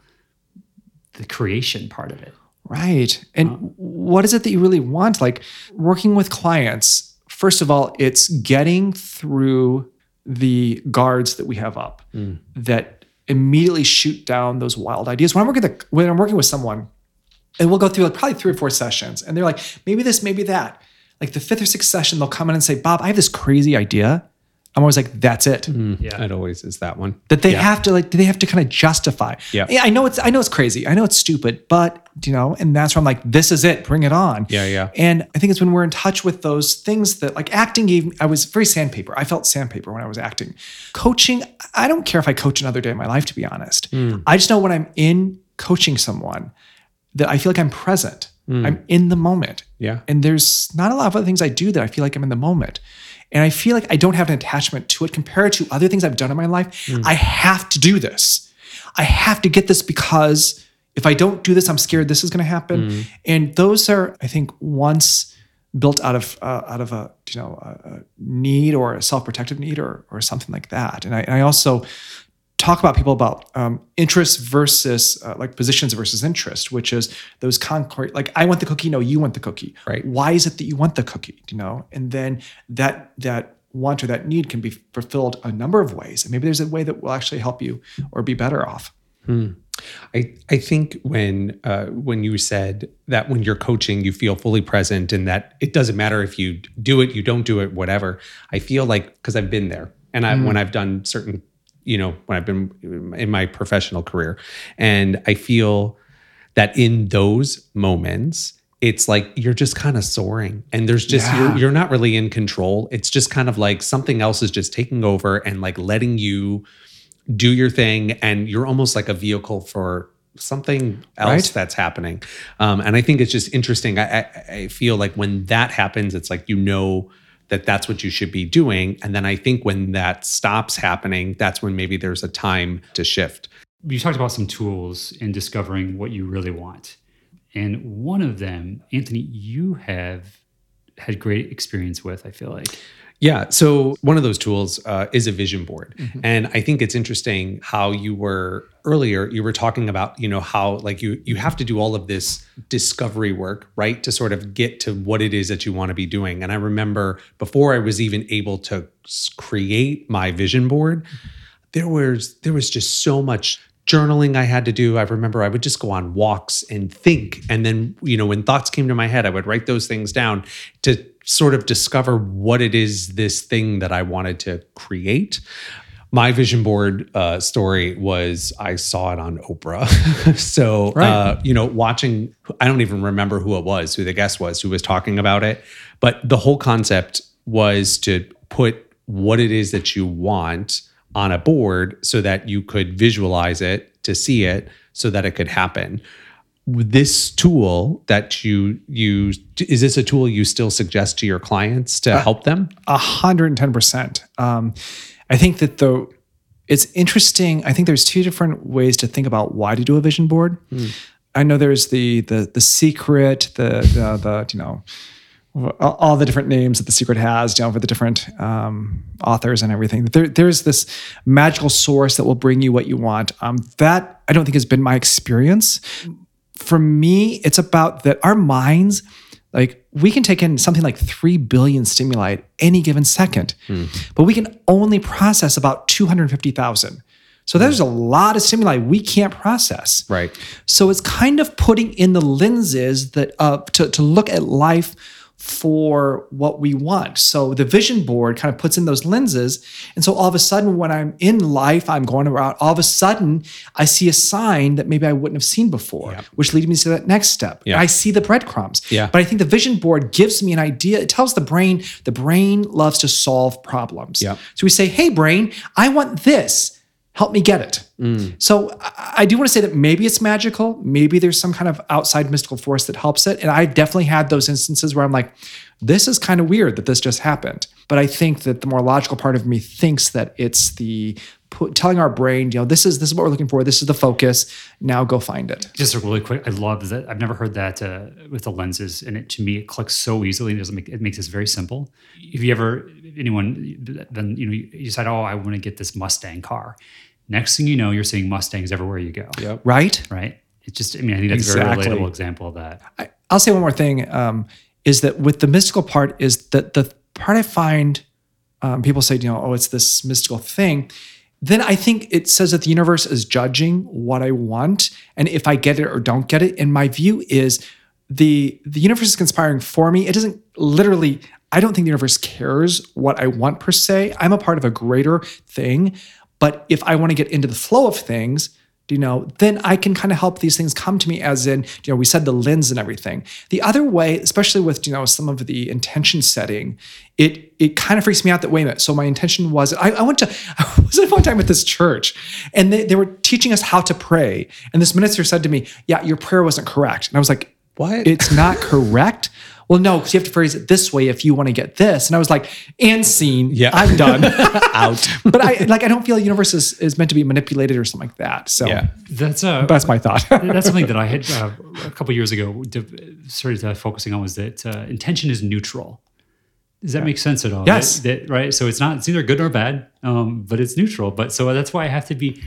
the creation part of it. Right. And uh-huh. what is it that you really want? Like working with clients, first of all, it's getting through the guards that we have up mm. that immediately shoot down those wild ideas. When I'm working the, when I'm working with someone, and we'll go through like probably three or four sessions, and they're like, maybe this, maybe that. Like the fifth or sixth session, they'll come in and say, Bob, I have this crazy idea. I'm always like, that's it mm, Yeah. It always is that one. that they Yeah. have to like they have to kind of justify. Yeah. yeah. I know it's I know it's crazy. I know it's stupid, but you know, and that's where I'm like, this is it, bring it on. Yeah, yeah. And I think it's when we're in touch with those things that like acting gave me, I was very sandpaper. I felt sandpaper when I was acting. Coaching, I don't care if I coach another day of my life, to be honest. Mm. I just know when I'm in coaching someone that I feel like I'm present. Mm. I'm in the moment. Yeah. And there's not a lot of other things I do that I feel like I'm in the moment. And I feel like I don't have an attachment to it compared to other things I've done in my life. I have to do this. I have to get this because if I don't do this, I'm scared this is going to happen. And those are, I think, once built out of uh, out of a you know a, a need or a self protective need or or something like that. And I, and I also talk about people about um, interest versus uh, like positions versus interest, which is those concrete, like I want the cookie, no, you want the cookie. Right. Why is it that you want the cookie? You know, and then that that want or that need can be fulfilled a number of ways, and maybe there's a way that will actually help you or be better off. I, I think when uh, when you said that when you're coaching you feel fully present and that it doesn't matter if you do it you don't do it whatever I feel like because I've been there and I when I've done certain you know when I've been in my professional career and I feel that in those moments it's like you're just kind of soaring and there's just Yeah. you're, you're not really in control it's just kind of like something else is just taking over and like letting you do your thing and you're almost like a vehicle for something else Right. that's happening um, and i think it's just interesting I, I, I feel like when that happens it's like you know that that's what you should be doing and then i think when that stops happening that's when maybe there's a time to shift you talked about some tools in discovering what you really want. And one of them, Anthony, you have had great experience with, I feel like. Yeah. So one of those tools uh, is a vision board, and I think it's interesting how you were earlier. You were talking about you know how like you you have to do all of this discovery work, right, to sort of get to what it is that you want to be doing. And I remember before I was even able to create my vision board, there was there was just so much journaling I had to do. I remember I would just go on walks and think. And then, you know, when thoughts came to my head, I would write those things down to sort of discover what it is this thing that I wanted to create. My vision board uh, story was I saw it on Oprah. *laughs* so, uh, you know, watching, I don't even remember who it was, who the guest was, who was talking about it. But the whole concept was to put what it is that you want on a board so that you could visualize it to see it so that it could happen this tool that you use is this a tool you still suggest to your clients to help them A hundred and ten percent. Um, I think that the it's interesting. I think there's two different ways to think about why to do a vision board. I know there's the the the secret, the the, the you know all- all the different names that the secret has, you know, for the different um, authors and everything. There, there's this magical source that will bring you what you want. Um, that I don't think has been my experience. For me, it's about that our minds, like we can take in something like 3 billion stimuli at any given second, but we can only process about 250,000. So there's a lot of stimuli we can't process. right So it's kind of putting in the lenses that uh, to, to look at life for what we want. So the vision board kind of puts in those lenses. And so all of a sudden, when I'm in life, I'm going around, all of a sudden, I see a sign that maybe I wouldn't have seen before, which leads me to that next step. Yeah. I see the breadcrumbs. Yeah. But I think the vision board gives me an idea. It tells the brain, the brain loves to solve problems. Yeah. So we say, hey, brain, I want this. Help me get it. So I, do want to say that maybe it's magical. Maybe there's some kind of outside mystical force that helps it. And I definitely had those instances where I'm like, this is kind of weird that this just happened. But I think that the more logical part of me thinks that it's the put, telling our brain, you know, this is this is what we're looking for. This is the focus. Now go find it. Just a really quick, I love that. I've never heard that uh, with the lenses, and it to me it clicks so easily. It make it makes this very simple. If you ever anyone then you know you decide, oh, I want to get this Mustang car. Next thing you know, you're seeing Mustangs everywhere you go. Yep. Right? Right. It's just I mean I think that's a very relatable example of that. I, I'll say one more thing um, is that with the mystical part is that the part I find um, people say, you know, oh, it's this mystical thing. Then I think it says that the universe is judging what I want and if I get it or don't get it. And my view is the the universe is conspiring for me. It doesn't literally. I don't think the universe cares what I want per se. I'm a part of a greater thing. But if I want to get into the flow of things, you know, then I can kind of help these things come to me as in, you know, we said the lens and everything. The other way, especially with, you know, some of the intention setting, it it kind of freaks me out that wait a minute. So my intention was I, I went to *laughs* I was at one time at this church and they, they were teaching us how to pray. And this minister said to me, Yeah, your prayer wasn't correct. And I was like, What? It's not *laughs* correct. Well, no, because you have to phrase it this way if you want to get this. And I was like, and scene. Yeah. I'm done. *laughs* out *laughs* but I like I don't feel the universe is, is meant to be manipulated or something like that. So yeah That's uh, that's my thought. *laughs* that's something that I had uh, a couple years ago de- started uh, focusing on was that uh, intention is neutral. Does that make sense at all? Yes. That, that- right. So it's not it's neither good nor bad, um, but it's neutral. But so that's why I have to be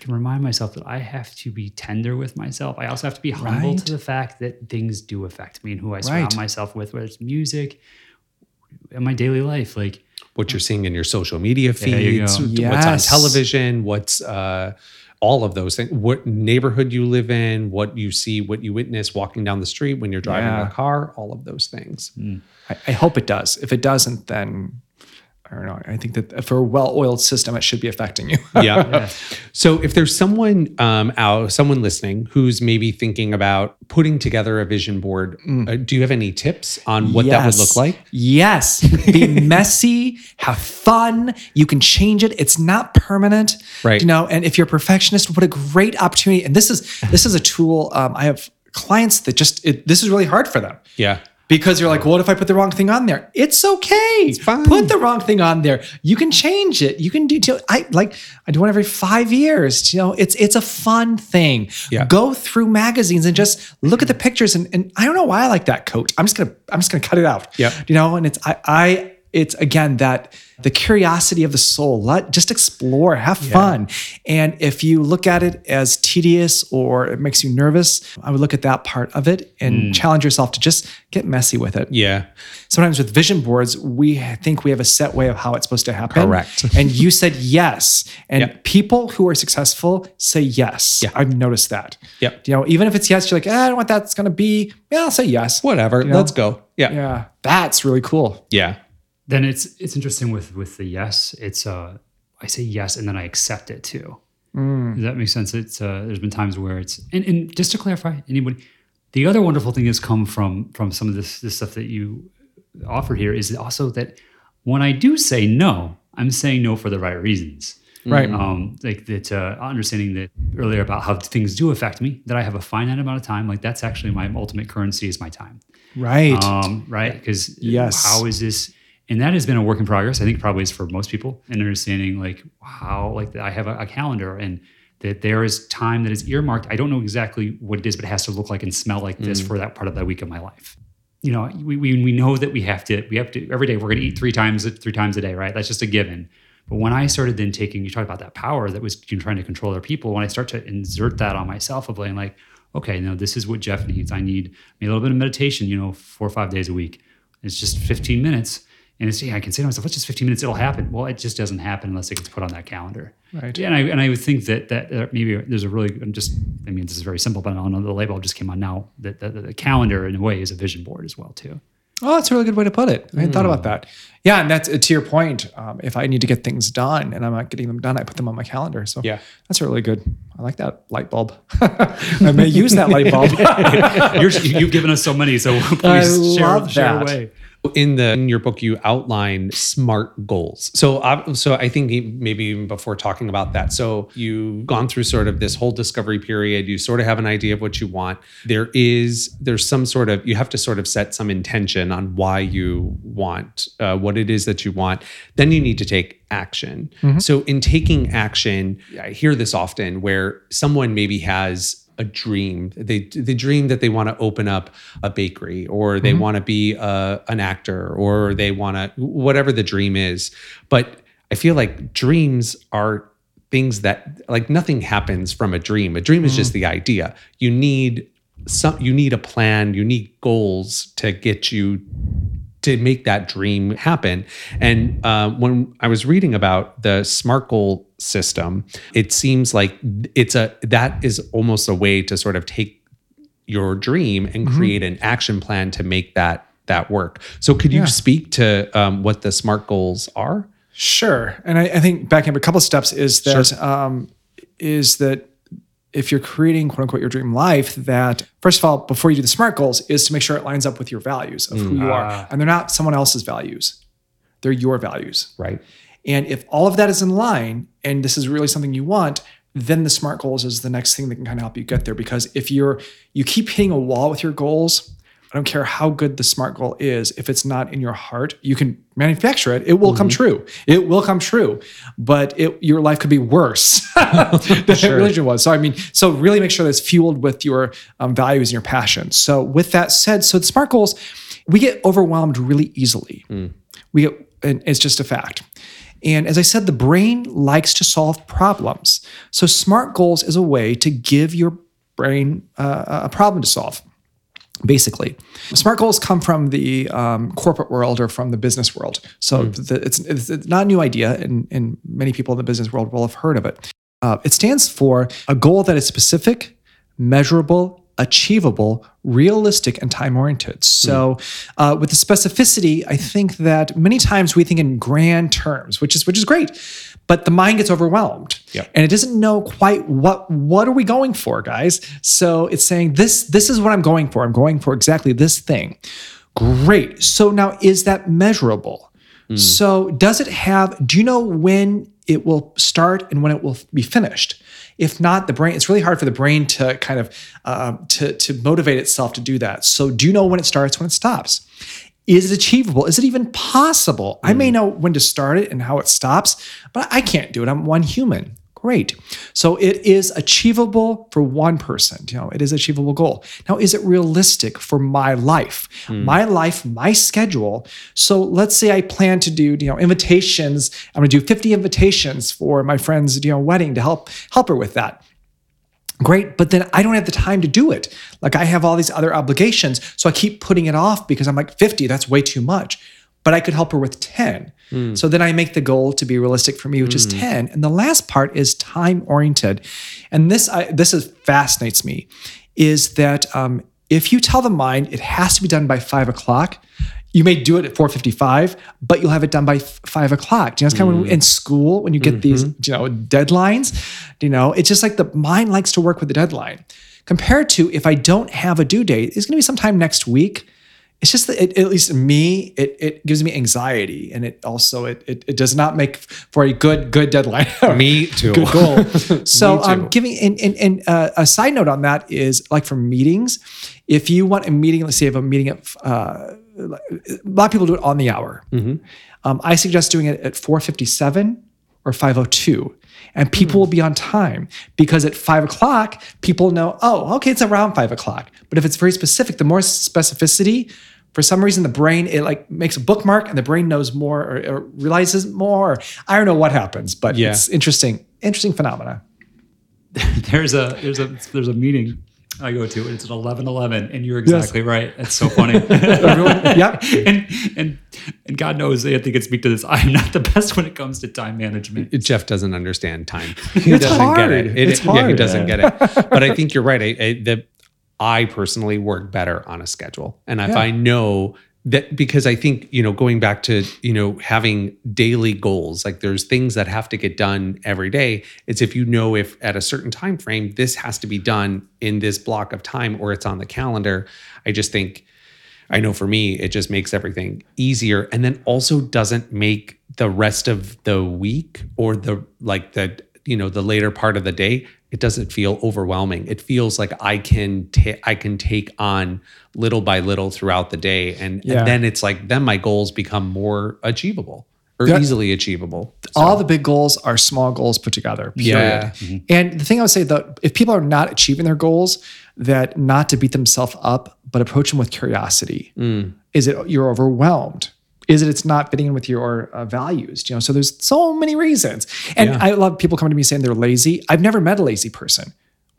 to remind myself that I have to be tender with myself. I also have to be humble Right. to the fact that things do affect me and who I surround Right. myself with, whether it's music and my daily life. Like what you're seeing in your social media There you feeds, go. what's on television, what's uh, all of those things, what neighborhood you live in, what you see, what you witness walking down the street when you're driving Yeah. a car, all of those things. I, I hope it does. If it doesn't, then I don't. I think that for a well-oiled system, it should be affecting you. *laughs* Yeah. So if there's someone um, out, someone listening who's maybe thinking about putting together a vision board, uh, do you have any tips on what that would look like? Yes. Be *laughs* messy, have fun. You can change it. It's not permanent. Right. You know, and if you're a perfectionist, what a great opportunity. And this is this is a tool. Um, I have clients that just it, this is really hard for them. Yeah. Because you're like, what if I put the wrong thing on there? It's okay. It's fine. Put the wrong thing on there. You can change it. You can do. I like. I do one every five years. You know, it's it's a fun thing. Yeah. Go through magazines and just look at the pictures. And, and I don't know why I like that coat. I'm just gonna I'm just gonna cut it out. Yep. You know, and it's I I it's again that the curiosity of the soul. Let just explore, have fun. And if you look at it as tedious or it makes you nervous, I would look at that part of it and challenge yourself to just get messy with it. Yeah. Sometimes with vision boards, we think we have a set way of how it's supposed to happen. Correct. *laughs* and you said yes. And Yeah. people who are successful say yes. Yeah. I've noticed that. Yep. You know, even if it's yes, you're like, eh, I don't know what that's going to be. Yeah, I'll say yes. Whatever. know? Let's go. Yeah. Yeah. Yeah. That's really cool. Then it's it's interesting with with the yes. It's uh I say yes and then I accept it too. Does that make sense? It's uh there's been times where it's and, and just to clarify, anybody the other wonderful thing has come from from some of this this stuff that you offered here is also that when I do say no, I'm saying no for the right reasons. Right. Um, like that, uh, understanding that earlier about how things do affect me, that I have a finite amount of time. Like that's actually my ultimate currency is my time Right. um, right? Because Yes. how is this? And that has been a work in progress. I think probably is for most people, and understanding like how like I have a, a calendar and that there is time that is earmarked. I don't know exactly what it is, but it has to look like and smell like this mm. for that part of that week of my life. You know, we, we, we know that we have to we have to every day we're going to eat three times three times a day, right? That's just a given. But when I started then taking, you talk about that power that was trying to control other people. When I start to insert that on myself of being like, okay, no, this is what Jeff needs. I need a little bit of meditation, you know, four or five days a week. It's just 15 minutes. And it's, yeah, I can say to myself, it's just 15 minutes, it'll happen. Well, it just doesn't happen unless it gets put on that calendar. Right. Yeah, and I, and I would think that that uh, maybe there's a really, I'm just, I mean, this is very simple, but I don't know, the label just came on now that the, the calendar in a way is a vision board as well, too. Oh, that's a really good way to put it. I hadn't thought about that. Yeah, and that's uh, to your point. Um, if I need to get things done and I'm not getting them done, I put them on my calendar. So Yeah. that's really good. I like that light bulb. *laughs* I may use that light bulb. *laughs* You're, you've given us so many, so *laughs* I please share, love share that. away. In the in your book you outline smart goals. So uh, so i think maybe even before talking about that so you've gone through sort of this whole discovery period. You sort of have an idea of what you want. There is there's some sort of you have to sort of set some intention on why you want uh, what it is that you want. Then you need to take action. So in taking action i hear this often where someone maybe has a dream. They they dream that they want to open up a bakery, or they mm-hmm. want to be a, an actor, or they want to whatever the dream is. But I feel like dreams are things that like nothing happens from a dream. A dream is mm. just the idea. You need some. You need a plan. You need goals to get you to make that dream happen. And uh, when I was reading about the SMART goal system, it seems like it's a that is almost a way to sort of take your dream and create an action plan to make that that work. So, could you Yeah. speak to um, what the SMART goals are? Sure, and I, I think backing up a couple steps is that um, is that if you're creating quote unquote your dream life, that first of all, before you do the smart goals, is to make sure it lines up with your values of who you are, mm. and they're not someone else's values; they're your values. Right. And if all of that is in line, and this is really something you want, then the smart goals is the next thing that can kind of help you get there. Because if you're you keep hitting a wall with your goals, I don't care how good the smart goal is, if it's not in your heart, you can manufacture it. It will come true. It will come true, but it, your life could be worse *laughs* *laughs* than it really was. So I mean, so really make sure that it's fueled with your um, values and your passions. So with that said, so the smart goals, we get overwhelmed really easily. We get, and it's just a fact. And as I said, the brain likes to solve problems. So, SMART goals is a way to give your brain uh, a problem to solve, basically. SMART goals come from the um, corporate world or from the business world. So, the, it's, it's not a new idea, and, and many people in the business world will have heard of it. Uh, it stands for a goal that is specific, measurable, achievable, realistic, and time oriented. So, uh, with the specificity, I think that many times we think in grand terms, which is which is great, but the mind gets overwhelmed, Yep. and it doesn't know quite what what are we going for, guys. So it's saying this this is what I'm going for. I'm going for exactly this thing. Great. So now is that measurable? So does it have? Do you know when it will start and when it will be finished? If not, the brain. It's really hard for the brain to kind of uh, to to motivate itself to do that. So do you know when it starts, when it stops? Is it achievable? Is it even possible? I may know when to start it and how it stops, but I can't do it. I'm one human. Great. So it is achievable for one person. You know, it is achievable goal. Now, is it realistic for my life? Hmm. My life, my schedule. So let's say I plan to do, you know, invitations. I'm going to do 50 invitations for my friend's, you know, wedding to help help her with that. Great, but then I don't have the time to do it. Like I have all these other obligations, so I keep putting it off because I'm like 50, that's way too much. But I could help her with 10. Hmm. So then I make the goal to be realistic for me, which is hmm. 10. And the last part is time oriented. And this I, this is fascinates me, is that um, if you tell the mind it has to be done by five o'clock, you may do it at 4.55 but you'll have it done by f- 5 o'clock. You know it's kind of when, in hmm. school when you get these mm-hmm. you know deadlines? You know it's just like the mind likes to work with the deadline. Compared to if i don't have a due date it's going to be sometime next week it's just that it, at least me it, it gives me anxiety and it also it, it, it does not make for a good good deadline *laughs* Me too. good goal. *laughs* so, Me um, giving and, and, and uh, a side note on that is like for meetings, if you want a meeting, let's say you have a meeting at, uh, a lot of people do it on the hour. Mm-hmm. Um, I suggest doing it at 4:57 or 5:02, and people will be on time because at five o'clock, people know, oh, okay, it's around five o'clock. But if it's very specific, the more specificity. For some reason, the brain it like makes a bookmark, and the brain knows more or, or realizes more. I don't know what happens, but Yeah. it's interesting, interesting phenomena. *laughs* there's a there's a there's a meeting I go to. And it's at eleven eleven, and you're exactly right. It's so funny. *laughs* Yep. *laughs* and and and God knows Anthony can speak to this. I'm not the best when it comes to time management. Jeff doesn't understand time. He It's doesn't hard. get it. It- It's Yeah, he doesn't get it. But I think you're right. I, I, the, I personally work better on a schedule, and if Yeah. I know that, because I think you know, going back to you know having daily goals, like there's things that have to get done every day. It's if you know if at a certain time frame this has to be done in this block of time, or it's on the calendar. I just think. I know for me, it just makes everything easier and then also doesn't make the rest of the week or the like the you know the later part of the day it doesn't feel overwhelming it feels like i can ta- i can take on little by little throughout the day and, Yeah. and then it's like then my goals become more achievable or easily achievable All the big goals are small goals put together. Period. Yeah. And the thing I would say that if people are not achieving their goals, that not to beat themselves up, but approach them with curiosity. Mm. Is it you're overwhelmed? Is it it's not fitting in with your uh, values? You know, so there's so many reasons. And Yeah. I love people coming to me saying they're lazy. I've never met a lazy person.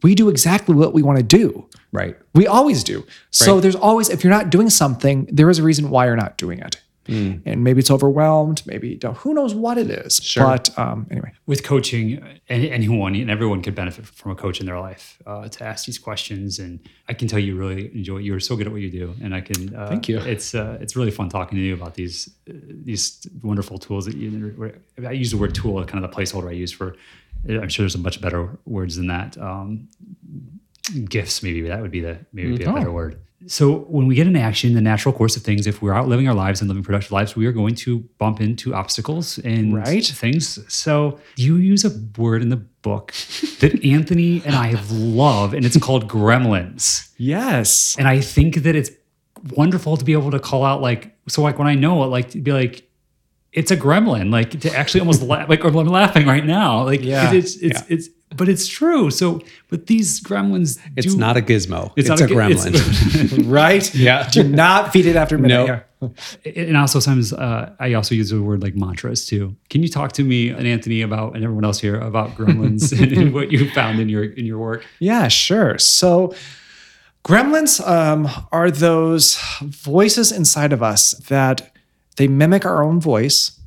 We do exactly what we want to do. right We always do. So Right. there's always, if you're not doing something, there is a reason why you're not doing it. Hmm. And maybe it's overwhelmed. Maybe don't- who knows what it is. Sure. But um, anyway, with coaching, anyone and everyone could benefit from a coach in their life uh, to ask these questions. And I can tell you really enjoy. You're so good at what you do, and I can. Uh, Thank you. It's uh, it's really fun talking to you about these uh, these wonderful tools that you. I use the word tool, kind of the placeholder I use for. I'm sure there's a much better words than that. Um, gifts, maybe that would be the maybe be a better Oh. word. So when we get in action, the natural course of things, if we're out living our lives and living productive lives, we are going to bump into obstacles and Right. things. So you use a word in the book *laughs* that Anthony and I have love, and it's called gremlins. yes. And I think that it's wonderful to be able to call out like so like when I know it, like to be like it's a gremlin, like to actually almost laugh, like I'm laughing right now, Like Yeah. it's it's it's but it's true. So but these gremlins, it's do, not a gizmo it's, not a, gi- gremlin *laughs* right? Yeah. Do not feed it after midnight. No. Yeah. and also sometimes uh, I also use the word like mantras too. Can you talk to me and Anthony about and everyone else here about gremlins *laughs* and what you found in your in your work? Yeah, sure. So, gremlins um, are those voices inside of us that they mimic our own voice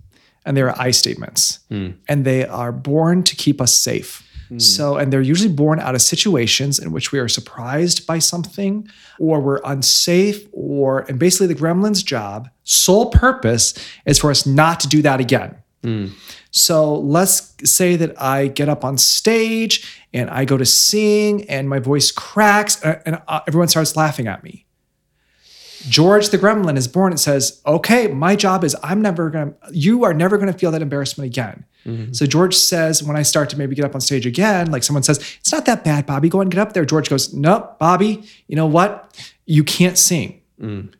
and they're I statements. And they are born to keep us safe. So, and they're usually born out of situations in which we are surprised by something or we're unsafe, or, and basically the gremlin's job, sole purpose is for us not to do that again. So let's say that I get up on stage and I go to sing and my voice cracks uh, and uh, everyone starts laughing at me. George the gremlin is born and says, Okay, my job is I'm never gonna, you are never gonna feel that embarrassment again. So George says, when I start to maybe get up on stage again, like someone says, It's not that bad, Bobby, go and get up there. George goes, Nope, Bobby, you know what? You can't sing.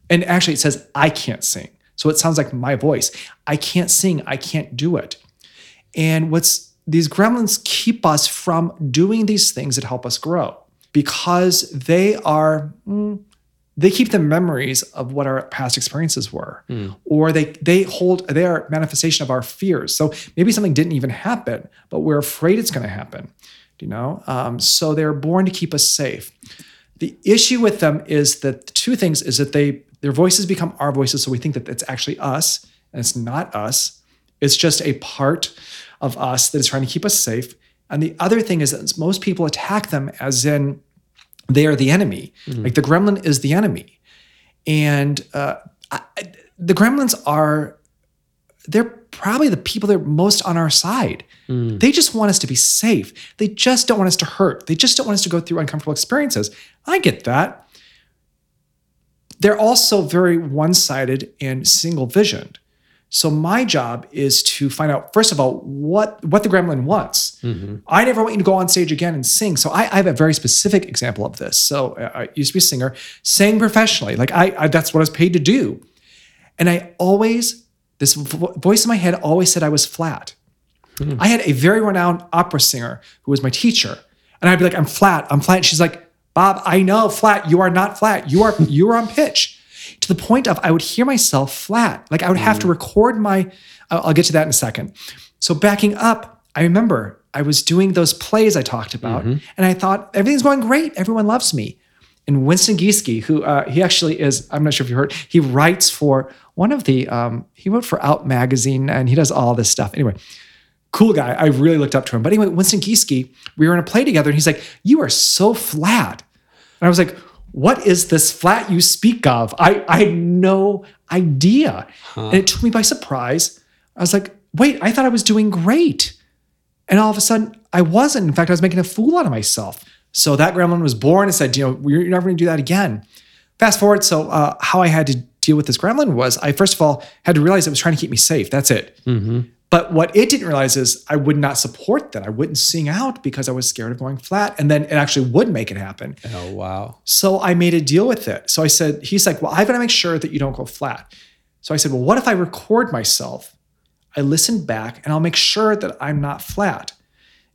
And actually, it says, I can't sing. So it sounds like my voice. I can't sing. I can't do it. And what's these gremlins keep us from doing these things that help us grow because they are mm, they keep the memories of what our past experiences were. Or they they hold they are manifestation of our fears. So maybe something didn't even happen but we're afraid it's going to happen you know? Um, so they're born to keep us safe. The issue with them is that the two things is that they their voices become our voices so we think that it's actually us and it's not us. It's just a part of us that is trying to keep us safe. And the other thing is that most people attack them as in they are the enemy like the gremlin is the enemy and uh, I, the gremlins are they're probably the people that are most on our side. They just want us to be safe. They just don't want us to hurt. They just don't want us to go through uncomfortable experiences. I get that. They're also very one sided and single visioned. So my job is to find out first of all what what the gremlin wants. Mm-hmm. I never want you to go on stage again and sing. So I, I have a very specific example of this. So uh, I used to be a singer, sang professionally. Like I, I that's what I was paid to do. And I always, this vo- voice in my head always said I was flat. Hmm. I had a very renowned opera singer who was my teacher. And I'd be like, I'm flat, I'm flat. And she's like, Bob, I know flat. You are not flat. You are *laughs* you are on pitch. To the point of I would hear myself flat. Like I would have to hmm. record my, I'll I'll get to that in a second. So backing up, I remember I was doing those plays I talked about, and I thought everything's going great. Everyone loves me. And Winston Gieske, who uh, he actually is, I'm not sure if you heard, he writes for one of the, um, he wrote for Out Magazine and he does all this stuff. Anyway, cool guy. I really looked up to him. But anyway, Winston Gieske, we were in a play together and he's like, You are so flat. And I was like, What is this flat you speak of? I, I had no idea. And it took me by surprise. I was like, Wait, I thought I was doing great. And all of a sudden, I wasn't. In fact, I was making a fool out of myself. So that gremlin was born and said, you know, you're never going to do that again. Fast forward. So uh, how I had to deal with this gremlin was I first of all had to realize it was trying to keep me safe. That's it. But what it didn't realize is I would not support that. I wouldn't sing out because I was scared of going flat. And then it actually would make it happen. Oh, wow. So I made a deal with it. So I said, he's like, well, I've got to make sure that you don't go flat. So I said, well, what if I record myself? I listen back and I'll make sure that I'm not flat.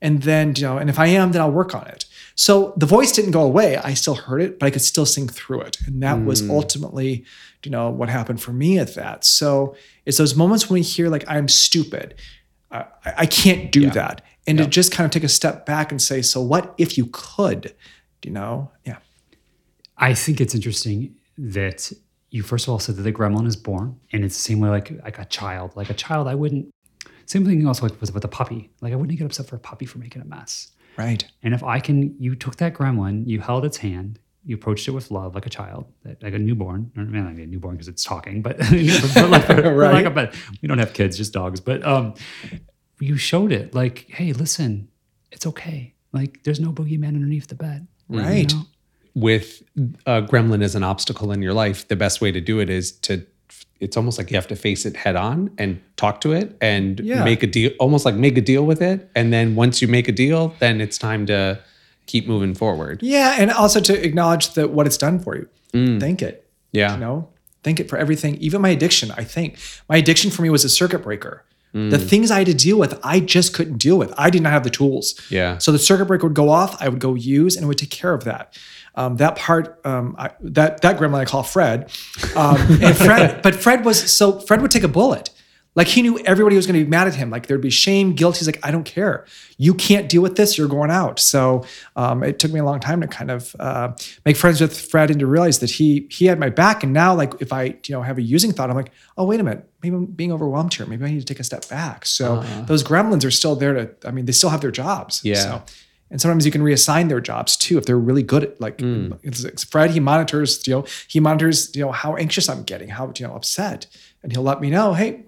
And then, you know, and if I am, then I'll work on it. So the voice didn't go away. I still heard it, but I could still sing through it. And that was hmm. ultimately, you know, what happened for me at that. So it's those moments when we hear like, I'm stupid. I, I can't do that. And to just kind of take a step back and say, so what if you could? You know? Yeah. I think it's interesting that you first of all said that the gremlin is born, and it's the same way like like a child. Like a child, I wouldn't. Same thing also like with, with a puppy. Like I wouldn't get upset for a puppy for making a mess. Right. And if I can, you took that gremlin, you held its hand, you approached it with love, like a child, like a newborn. Or, I mean, not a newborn because it's talking, but, but like, but like a, but we don't have kids, just dogs. But um, you showed it like, hey, listen, it's okay. Like there's no boogeyman underneath the bed. you Right. know? With a gremlin as an obstacle in your life, the best way to do it is to it's almost like you have to face it head on and talk to it and Yeah. make a deal almost like make a deal with it. And then once you make a deal, then it's time to keep moving forward. Yeah. And also to acknowledge that what it's done for you. Mm. Thank it. Yeah. You know, thank it for everything. Even my addiction, I think. My addiction for me was a circuit breaker. Mm. The things I had to deal with, I just couldn't deal with. I did not have the tools. Yeah. So the circuit breaker would go off, I would go use, and it would take care of that. Um, that part, um, I, that that gremlin I call Fred, um, and *laughs* Fred, but Fred was so Fred would take a bullet. Like he knew everybody was going to be mad at him. Like there'd be shame, guilt. He's like, I don't care. You can't deal with this. You're going out. So um, it took me a long time to kind of uh, make friends with Fred and to realize that he he had my back. And now, like if I you know have a using thought, I'm like, oh wait a minute, maybe I'm being overwhelmed here. Maybe I need to take a step back. So those gremlins are still there to. I mean, they still have their jobs. Yeah. So, and sometimes you can reassign their jobs too if they're really good at like hmm. it's, it's Fred. He monitors, you know, he monitors, you know, how anxious I'm getting, how you know upset, and he'll let me know, hey,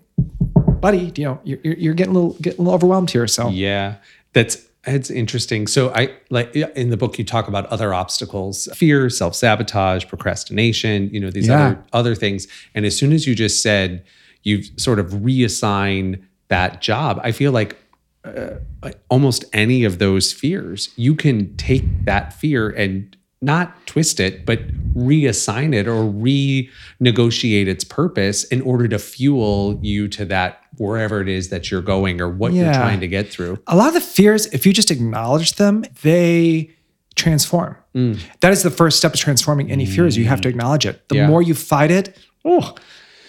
buddy, you know, you're, you're getting a little getting a little overwhelmed here. So Yeah, that's it's interesting. So I like in the book you talk about other obstacles, fear, self-sabotage, procrastination, you know, these Yeah. other other things. And as soon as you just said you've sort of reassign that job, I feel like uh, like almost any of those fears, you can take that fear and not twist it, but reassign it or renegotiate its purpose in order to fuel you to that wherever it is that you're going or what you're trying to get through. a lot of the fears, if you just acknowledge them, they transform. Mm. That is the first step to transforming any fears. You have to acknowledge it. The Yeah. more you fight it, oh,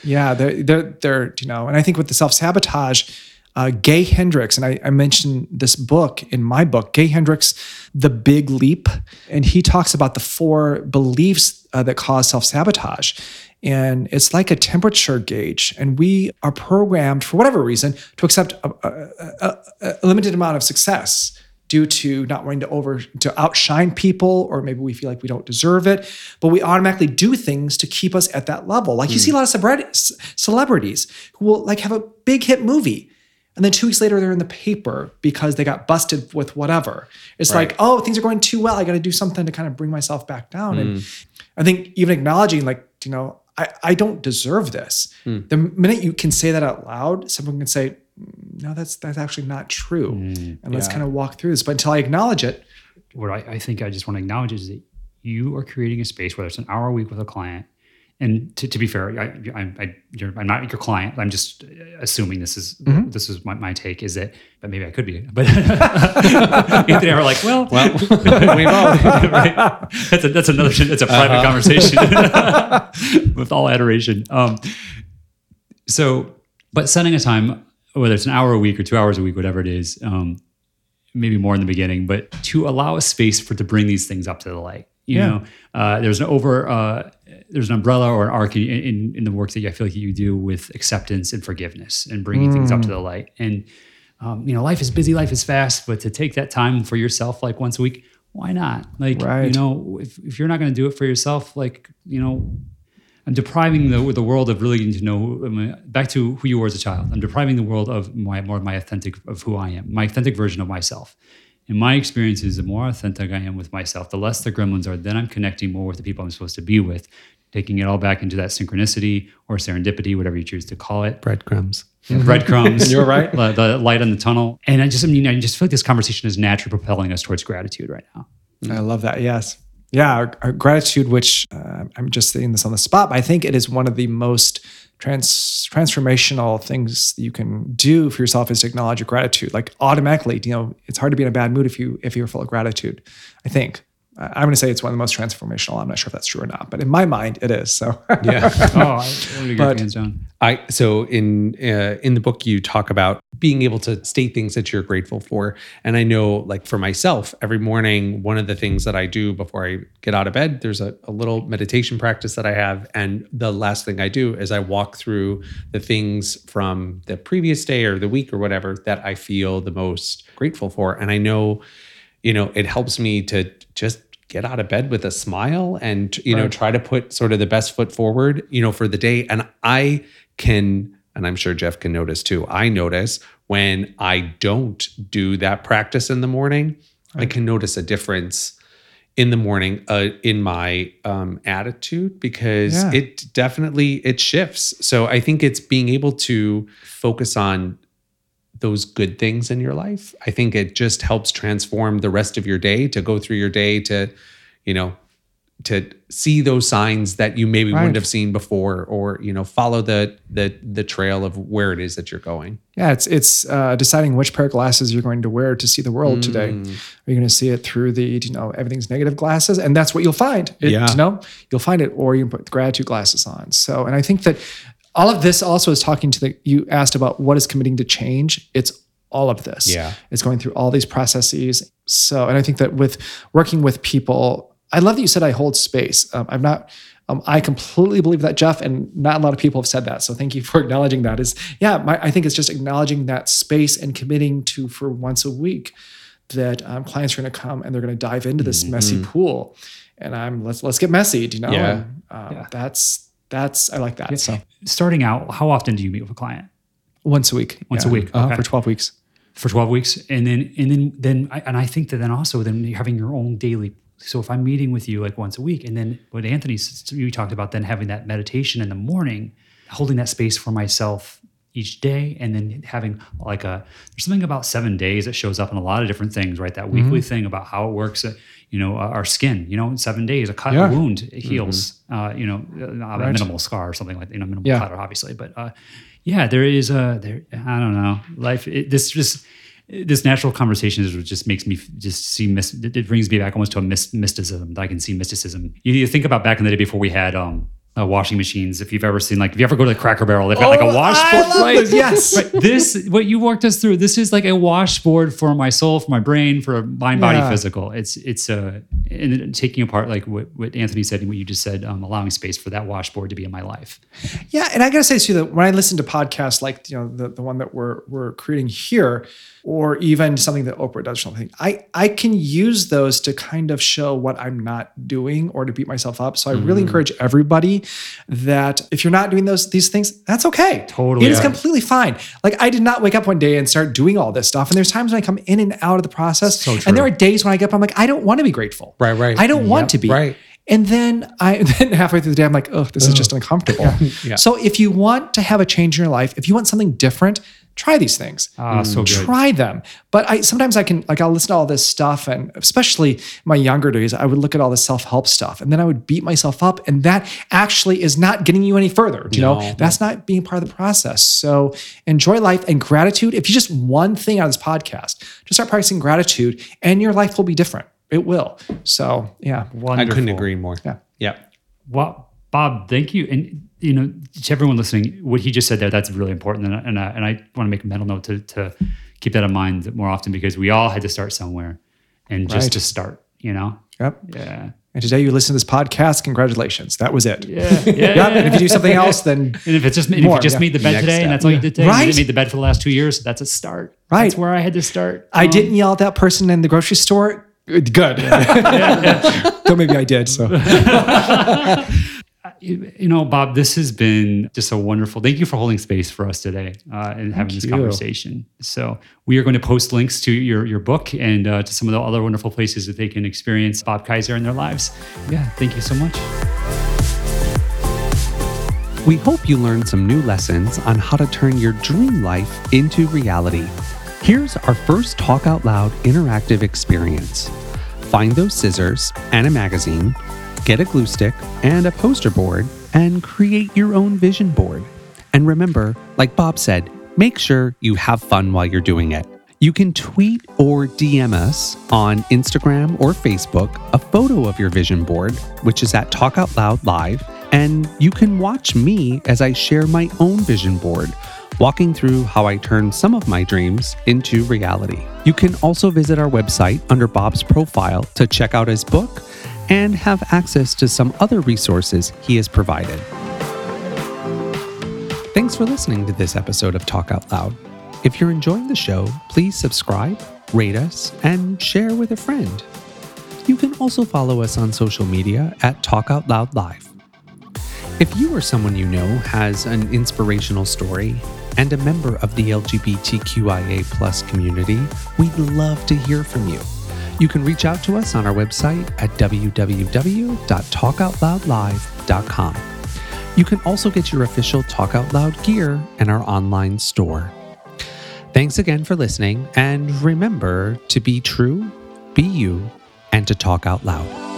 yeah, they're, they're, they're, you know, and I think with the self sabotage, uh, Gay Hendricks, and I, I mentioned this book in my book, Gay Hendricks, The Big Leap, and he talks about the four beliefs uh, that cause self sabotage. And it's like a temperature gauge, and we are programmed for whatever reason to accept a, a, a, a limited amount of success due to not wanting to over to outshine people or maybe we feel like we don't deserve it. But we automatically do things to keep us at that level. Like you see a lot of celebrities who will like have a big hit movie and then two weeks later they're in the paper because they got busted with whatever it's like oh things are going too well i got to do something to kind of bring myself back down and mm. i think even acknowledging like you know i, I don't deserve this mm. the minute you can say that out loud someone can say mm, no, that's that's actually not true. and let's yeah. kind of walk through this. But until I acknowledge it, what I, I think I just want to acknowledge is that you are creating a space, whether it's an hour a week with a client. And to, to be fair, I, I, I, you're, I'm not your client. I'm just assuming this is this is my, my take. Is that, but maybe I could be. But *laughs* Anthony and I were like, well, Well, *laughs* we've *laughs* right? That's a, that's another. That's a private conversation with all adoration. Um, so, but setting a time, whether it's an hour a week or two hours a week, whatever it is, um, maybe more in the beginning, but to allow a space for to bring these things up to the light. You Yeah. know, uh, there's an over, uh, there's an umbrella or an arc in, in, in the work that I feel like you do with acceptance and forgiveness and bringing things up to the light. And um, you know, life is busy, life is fast, but to take that time for yourself, like once a week, why not? Like, you know, if, if you're not going to do it for yourself, like, you know, I'm depriving the the world of really getting to know back to who you were as a child. I'm depriving the world of my more of my authentic of who I am, my authentic version of myself. In my experiences, the more authentic I am with myself, the less the gremlins are. Then I'm connecting more with the people I'm supposed to be with, taking it all back into that synchronicity or serendipity, whatever you choose to call it Breadcrumbs. breadcrumbs. *laughs* You're right. The, the light in the tunnel. And I just, I mean, I just feel like this conversation is naturally propelling us towards gratitude right now. I love that. Yes. Yeah. our- our gratitude, which uh, I'm just saying this on the spot, but I think it is one of the most trans transformational things you can do for yourself is to acknowledge your gratitude. Like automatically, you know, it's hard to be in a bad mood if you if you're full of gratitude. I think. I- I'm going to say it's one of the most transformational. I'm not sure if that's true or not, but in my mind, it is. So Yeah. *laughs* Oh, I would agree But- hands down. I so in uh, in the book you talk about being able to state things that you're grateful for, and I know like for myself, every morning one of the things that I do before I get out of bed, there's a, a little meditation practice that I have, and the last thing I do is I walk through the things from the previous day or the week or whatever that I feel the most grateful for, and I know, you know, it helps me to just get out of bed with a smile and you know try to put sort of the best foot forward you know for the day. And i can and i'm sure jeff can notice too i notice when i don't do that practice in the morning i can notice a difference in the morning uh, in my um, attitude because Yeah. it definitely it shifts. So i think it's being able to focus on those good things in your life. I think it just helps transform the rest of your day to go through your day to, you know, to see those signs that you maybe Right. wouldn't have seen before or, you know, follow the the the trail of where it is that you're going. Yeah, it's it's uh, deciding which pair of glasses you're going to wear to see the world today. Mm. Are you going to see it through the you know everything's negative glasses, and that's what you'll find. It, Yeah. you know you'll find it, or you can put gratitude glasses on. So, and I think that all of this also is talking to the. You asked about what is committing to change. It's all of this. Yeah. it's going through all these processes. So, and I think that with working with people, I love that you said I hold space. Um, I'm not. Um, I completely believe that, Jeff, and not a lot of people have said that. So thank you for *laughs* acknowledging that. Is yeah, my, I think it's just acknowledging that space and committing to for once a week that um, clients are going to come and they're going to dive into this messy pool, and I'm let's let's get messy, you know. Yeah. And, um, That's that's I like that. So Starting out, how often do you meet with a client? once a week. Once a week, uh, for twelve weeks. for 12 weeks and then and then then I, and i think that then also then you're having your own daily so if i'm meeting with you like once a week and then what anthony you talked about then having that meditation in the morning holding that space for myself each day and then having like a there's something about seven days that shows up in a lot of different things right? That weekly thing about how it works uh, you know our skin you know in seven days a cut Yeah. a wound it heals uh, you know uh, a minimal scar or something like that, you know minimal Yeah. cut obviously but uh, yeah there is a there i don't know life it, this just this natural conversation is just makes me just see mis- it brings me back almost to a mys- mysticism that i can see mysticism. You, you think about back in the day before we had um uh, washing machines if you've ever seen like if you ever go to the cracker barrel they've got like a Oh, I washboard love right this. Yes. right this what you walked us through this is like a washboard for my soul for my brain for mind body Yeah. physical it's it's uh and taking apart like what, what anthony said and what you just said um, allowing space for that washboard to be in my life Yeah, and I gotta say too that when I listen to podcasts like you know the, the one that we're we're creating here, or even something that Oprah does or something, I I can use those to kind of show what I'm not doing or to beat myself up. So I really Mm. encourage everybody that if you're not doing those these things, that's okay. Totally. it is completely fine. Like I did not wake up one day and start doing all this stuff. And there's times when I come in and out of the process, So and there are days when I get up, I'm like, I don't want to be grateful. Right, right. I don't want to be. right. And then I *laughs* then halfway through the day, I'm like, oh, this is just uncomfortable. *laughs* Yeah. So if you want to have a change in your life, if you want something different, try these things. ah so good Try them. But I sometimes I can like I'll listen to all this stuff, and especially my younger days, I would look at all this self-help stuff, and then I would beat myself up, and that actually is not getting you any further. You know, No. that's not being part of the process. So enjoy life and gratitude. If you just one thing out of this podcast, just start practicing gratitude, and your life will be different. It will. So yeah. wonderful. I couldn't agree more. Yeah. Yeah. Well, Bob, thank you. And you know, to everyone listening, what he just said there, that's really important. And, I- and, I, and I want to make a mental note to, to keep that in mind more often because we all had to start somewhere and just Right. to start, you know? Yep. Yeah. And today you listen to this podcast. Congratulations. That was it. Yeah. Yeah. *laughs* Yep. And if you do something else, then And if it's just, and if you just yeah. made the bed Next today step. and that's all you did today, Right. you didn't made the bed for the last two years, that's a start. Right. That's where I had to start. I Um, didn't yell at that person in the grocery store. Good. Good. *laughs* Though maybe I did. So *laughs* you you know, Bob, this has been just a wonderful. Thank you for holding space for us today uh, and having this you. conversation. So we are going to post links to your your book and uh, to some of the other wonderful places that they can experience Bob Kaiser in their lives. Yeah, thank you so much. We hope you learned some new lessons on how to turn your dream life into reality. Here's our first Talk Out Loud interactive experience. Find those scissors and a magazine, get a glue stick and a poster board, and create your own vision board. And remember, like Bob said, make sure you have fun while you're doing it. You can tweet or DM us on Instagram or Facebook a photo of your vision board, which is at Talk Out Loud Live, and you can watch me as I share my own vision board, walking through how I turn some of my dreams into reality. You can also visit our website under Bob's profile to check out his book and have access to some other resources he has provided. Thanks for listening to this episode of Talk Out Loud. If you're enjoying the show, please subscribe, rate us, and share with a friend. You can also follow us on social media at Talk Out Loud Live. If you or someone you know has an inspirational story and a member of the LGBTQIA community, we'd love to hear from you. You can reach out to us on our website at www.talkoutloudlive.com. You can also get your official Talk Out Loud gear in our online store. Thanks again for listening, and remember to be true, be you, and to talk out loud.